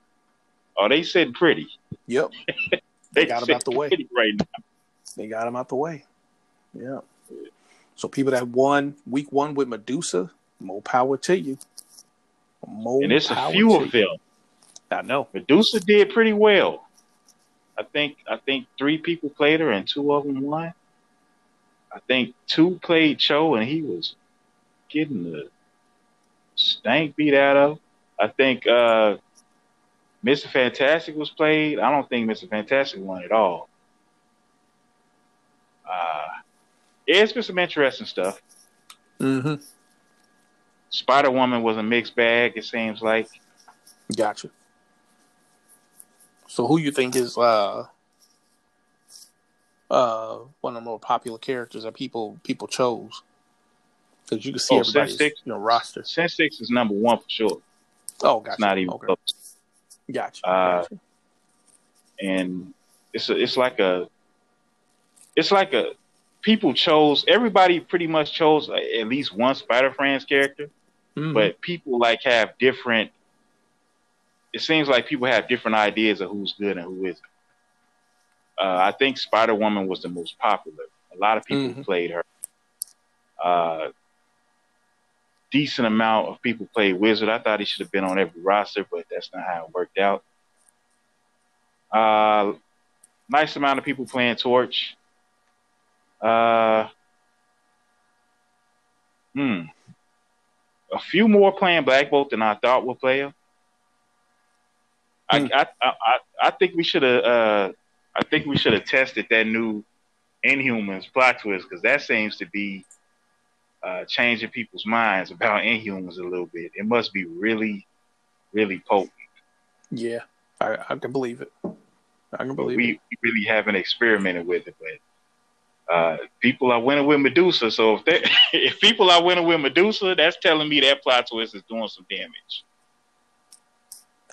oh, they sitting pretty. Yep, they, they got them out the way right now. They got them out the way. Yeah. So people that won week one with Medusa, more power to you. More and it's a few of them. I know. Medusa did pretty well. I think I think three people played her and two of them won. I think two played Cho and he was getting the stank beat out of. I think uh, Mr. Fantastic was played. I don't think Mr. Fantastic won at all. Uh, it's been some interesting stuff. Mm-hmm. Spider Woman was a mixed bag. It seems like. Gotcha. So, who you think is uh, uh, one of the more popular characters that people people chose? Because you can see oh, everybody's Six, you know, roster. Six is number one for sure. Oh, gotcha. It's not even okay. close. Gotcha. Uh, gotcha. And it's a, it's like a it's like a people chose everybody pretty much chose at least one Spider Friends character, mm-hmm. but people like have different. It seems like people have different ideas of who's good and who isn't. Uh, I think Spider Woman was the most popular. A lot of people mm-hmm. played her. Uh, decent amount of people played Wizard. I thought he should have been on every roster, but that's not how it worked out. Uh, nice amount of people playing Torch. Uh, hmm. A few more playing Black Bolt than I thought would play him. Hmm. I, I, I I think we should have uh I think we should have tested that new Inhumans plot twist because that seems to be uh, changing people's minds about Inhumans a little bit. It must be really, really potent. Yeah, I, I can believe it. I can believe we, it. We really haven't experimented with it, but uh, people are winning with Medusa. So if they, if people are winning with Medusa, that's telling me that plot twist is doing some damage.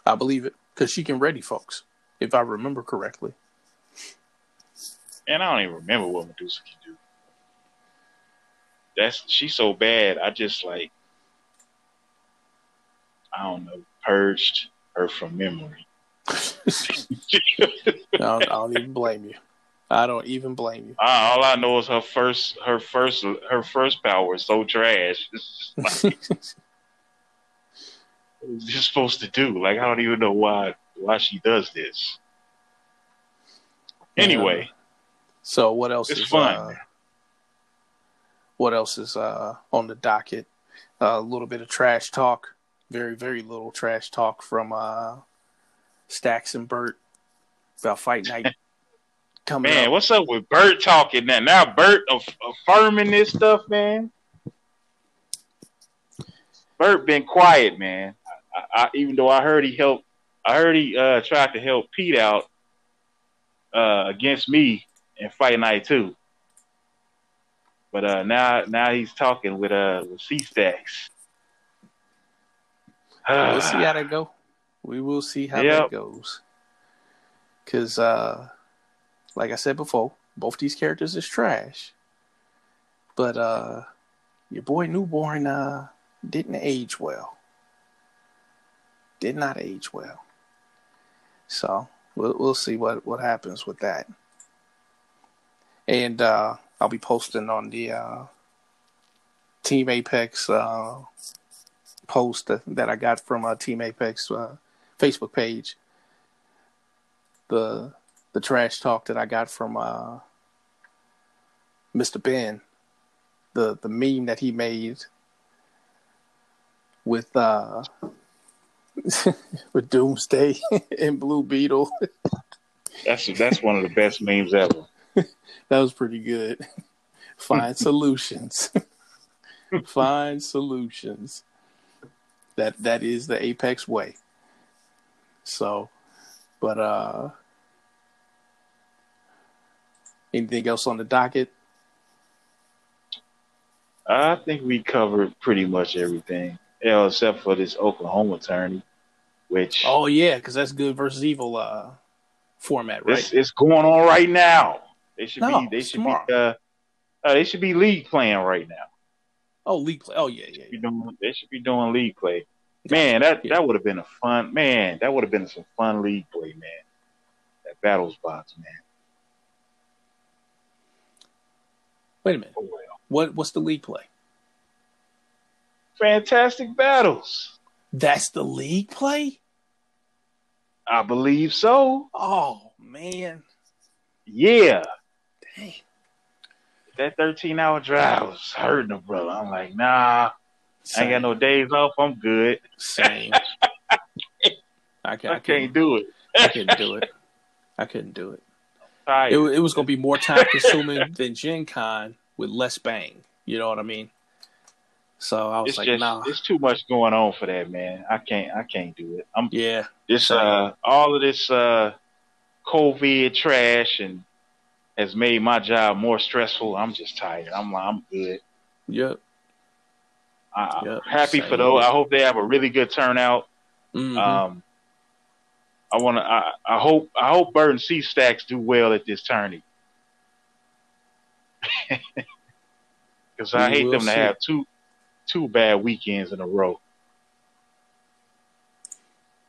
I believe it because she can ready folks, if I remember correctly. And I don't even remember what Medusa can do. That's she's so bad. I just like I don't know, purged her from memory. I, don't, I don't even blame you. I don't even blame you. Uh, all I know is her first, her first, her first power is so trash. Like, this supposed to do? Like I don't even know why why she does this. Anyway, so what else? It's is, fun. Uh, what else is uh, on the docket? Uh, a little bit of trash talk. Very very little trash talk from uh, Stacks and Bert about fight night coming. Man, up. what's up with Bert talking that now? Bert aff- affirming this stuff, man. Bert been quiet, man. I, I, even though I heard he helped, I heard he uh, tried to help Pete out uh, against me in Fight Night too. But uh, now, now he's talking with uh with C Stacks. we'll see how that go. We will see how yep. that goes. Cause uh like I said before, both these characters is trash. But uh your boy newborn uh didn't age well. Did not age well. So we'll we'll see what what happens with that. And uh I'll be posting on the uh Team Apex uh post that I got from uh, Team Apex uh, Facebook page. The the trash talk that I got from uh, Mr. Ben, the the meme that he made with uh, with Doomsday and Blue Beetle. that's that's one of the best memes ever. that was pretty good. Find solutions. Find solutions. That that is the apex way. So, but uh Anything else on the docket? I think we covered pretty much everything. Yeah, except for this Oklahoma tourney, which oh yeah, because that's good versus evil uh, format, right? It's, it's going on right now. They should no, be they should tomorrow. be uh, uh, they should be league playing right now. Oh, league play. Oh yeah, yeah. yeah. Doing, they should be doing league play. Man, that yeah. that would have been a fun man. That would have been some fun league play, man. That battles box, man. Wait a minute. Oh, well. What what's the league play? Fantastic battles. That's the league play. I believe so. Oh man. Yeah. Dang. That 13 hour drive was hurting a brother. I'm like, nah, Same. I ain't got no days off. I'm good. Same. I, can, I, I can't do it. I couldn't do it. I couldn't do it. It, it, was going to be more time consuming than Gen Con with less bang. You know what I mean? So I was it's like, just, nah. It's too much going on for that, man. I can't. I can't do it. I'm. Yeah. This uh, all of this uh, COVID trash and has made my job more stressful. I'm just tired. I'm. I'm good. Yep. I'm yep. happy Same for those. I hope they have a really good turnout. Mm-hmm. Um, I want to. I, I, hope. I hope Burton C Stacks do well at this tourney. Because I hate them see. to have two two bad weekends in a row.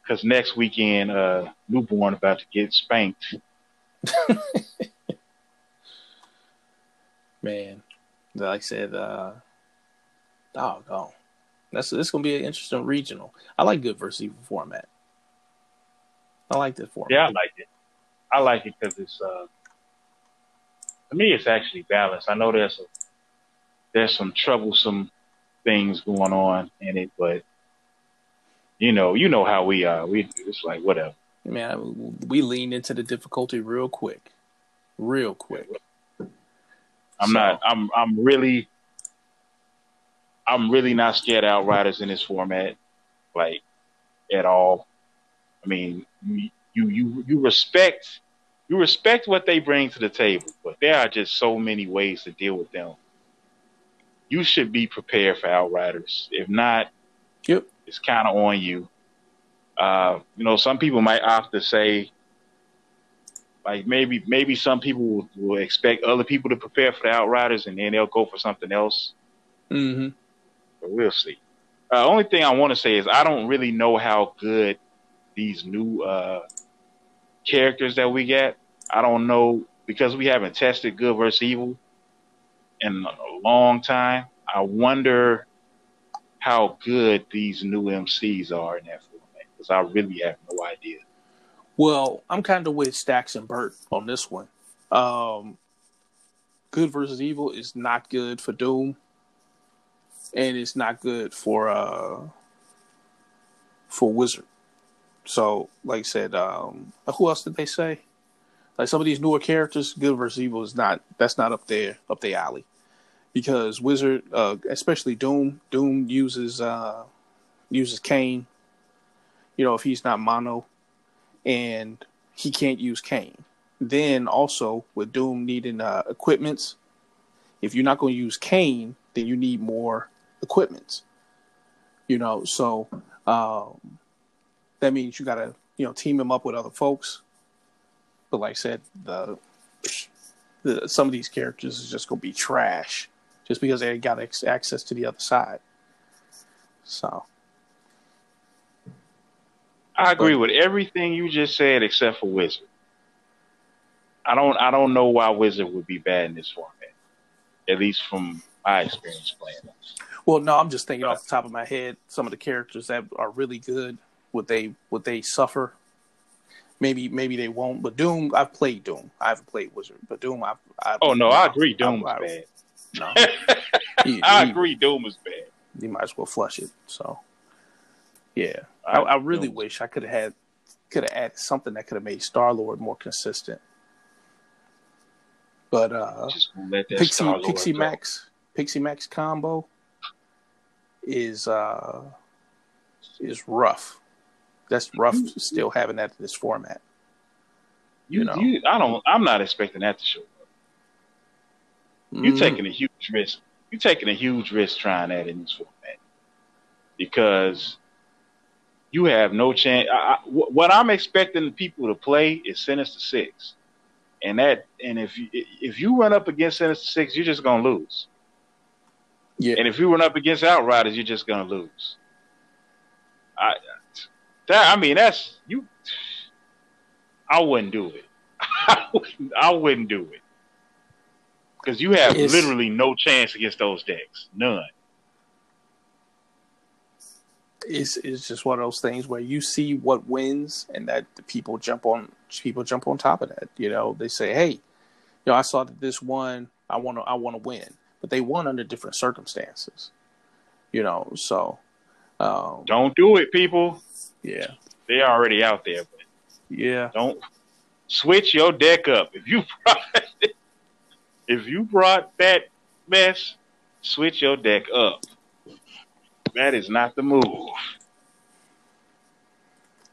Because next weekend, uh, newborn about to get spanked. Man, like I said, uh, doggone. That's this gonna be an interesting regional. I like good versus evil format. I like this format. Yeah, I like it. I like it because it's uh, to me it's actually balanced. I know there's a, there's some troublesome things going on in it, but you know, you know how we are. We it's like whatever. Man, we lean into the difficulty real quick, real quick. I'm so. not. I'm. I'm really. I'm really not scared of outriders in this format, like at all. I mean, you you you respect you respect what they bring to the table, but there are just so many ways to deal with them you should be prepared for Outriders. If not, yep. it's kind of on you. Uh, you know, some people might opt to say, like maybe maybe some people will, will, expect other people to prepare for the Outriders, and then they'll go for something else. Mm-hmm. But we'll see. Uh, only thing I want to say is I don't really know how good these new uh, characters that we get. I don't know because we haven't tested good versus evil in a long time. I wonder how good these new MCs are in that format because I really have no idea. Well, I'm kind of with Stacks and Burt on this one. Um, good versus evil is not good for Doom, and it's not good for uh for Wizard. So, like I said, um, who else did they say? Like some of these newer characters, good versus evil is not that's not up there up the alley because Wizard, uh, especially Doom, Doom uses uh, uses Kain. You know, if he's not mono, and he can't use Kain. Then also with Doom needing uh, equipments, if you're not going to use Kain, then you need more equipments. You know, so um, that means you got to you know team him up with other folks. But like I said, the, the some of these characters is just going to be trash just because they got ex- access to the other side. So. I agree but, with everything you just said except for Wizard. I don't I don't know why Wizard would be bad in this format. At least from my experience playing it. Well, no, I'm just thinking off the top of my head, some of the characters that are really good, would they would they suffer? Maybe maybe they won't. But Doom, I've played Doom. I haven't played Wizard, but Doom, I've. I've oh no, I agree. Doom's I, I, bad. No, he, I he, agree. Doom is bad. You might as well flush it. So, yeah, I, I really Doom. wish I could have had could have added something that could have made Star Lord more consistent. But uh, Pixie Pixie go. Max Pixie Max combo is uh is rough. That's rough. Still having that in this format. You, you know, you, I don't. I'm not expecting that to show you're mm-hmm. taking a huge risk. You're taking a huge risk trying that in this format. because you have no chance. I, I, what I'm expecting the people to play is Sinister Six, and that and if you, if you run up against Sinister Six, you're just gonna lose. Yeah. And if you run up against Outriders, you're just gonna lose. I that I mean that's you. I wouldn't do it. I wouldn't, I wouldn't do it because you have it's, literally no chance against those decks, none. It's it's just one of those things where you see what wins, and that the people jump on people jump on top of that. You know, they say, "Hey, you know, I saw that this one. I want to I want to win," but they won under different circumstances. You know, so um, don't do it, people. Yeah, they're already out there. But yeah, don't switch your deck up. If you if you brought that mess, switch your deck up. That is not the move.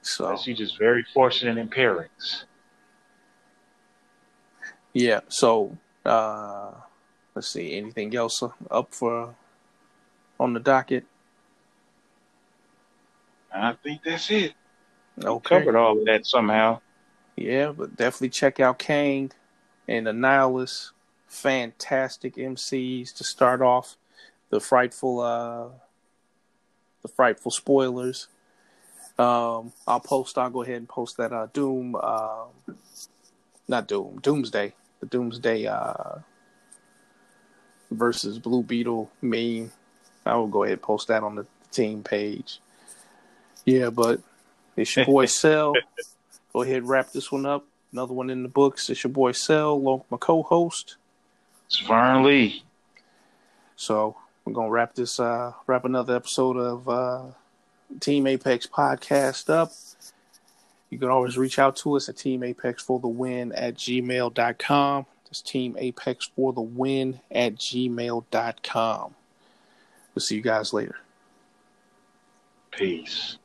So you're just very fortunate in pairings. Yeah. So uh let's see. Anything else up for on the docket? I think that's it. Okay. We covered all of that somehow. Yeah, but definitely check out Kang and the Nihilist. Fantastic MCs to start off. The frightful uh the frightful spoilers. Um I'll post I'll go ahead and post that uh Doom uh not Doom, Doomsday. The Doomsday uh versus Blue Beetle meme. I will go ahead and post that on the team page. Yeah, but it's your boy Cell. Go ahead and wrap this one up. Another one in the books. It's your boy Cell, along with my co-host. It's Vern Lee. So we're gonna wrap this uh wrap another episode of uh Team Apex podcast up. You can always reach out to us at Team Apex for the win at gmail.com. That's Team Apex for the win at gmail.com. We'll see you guys later. Peace.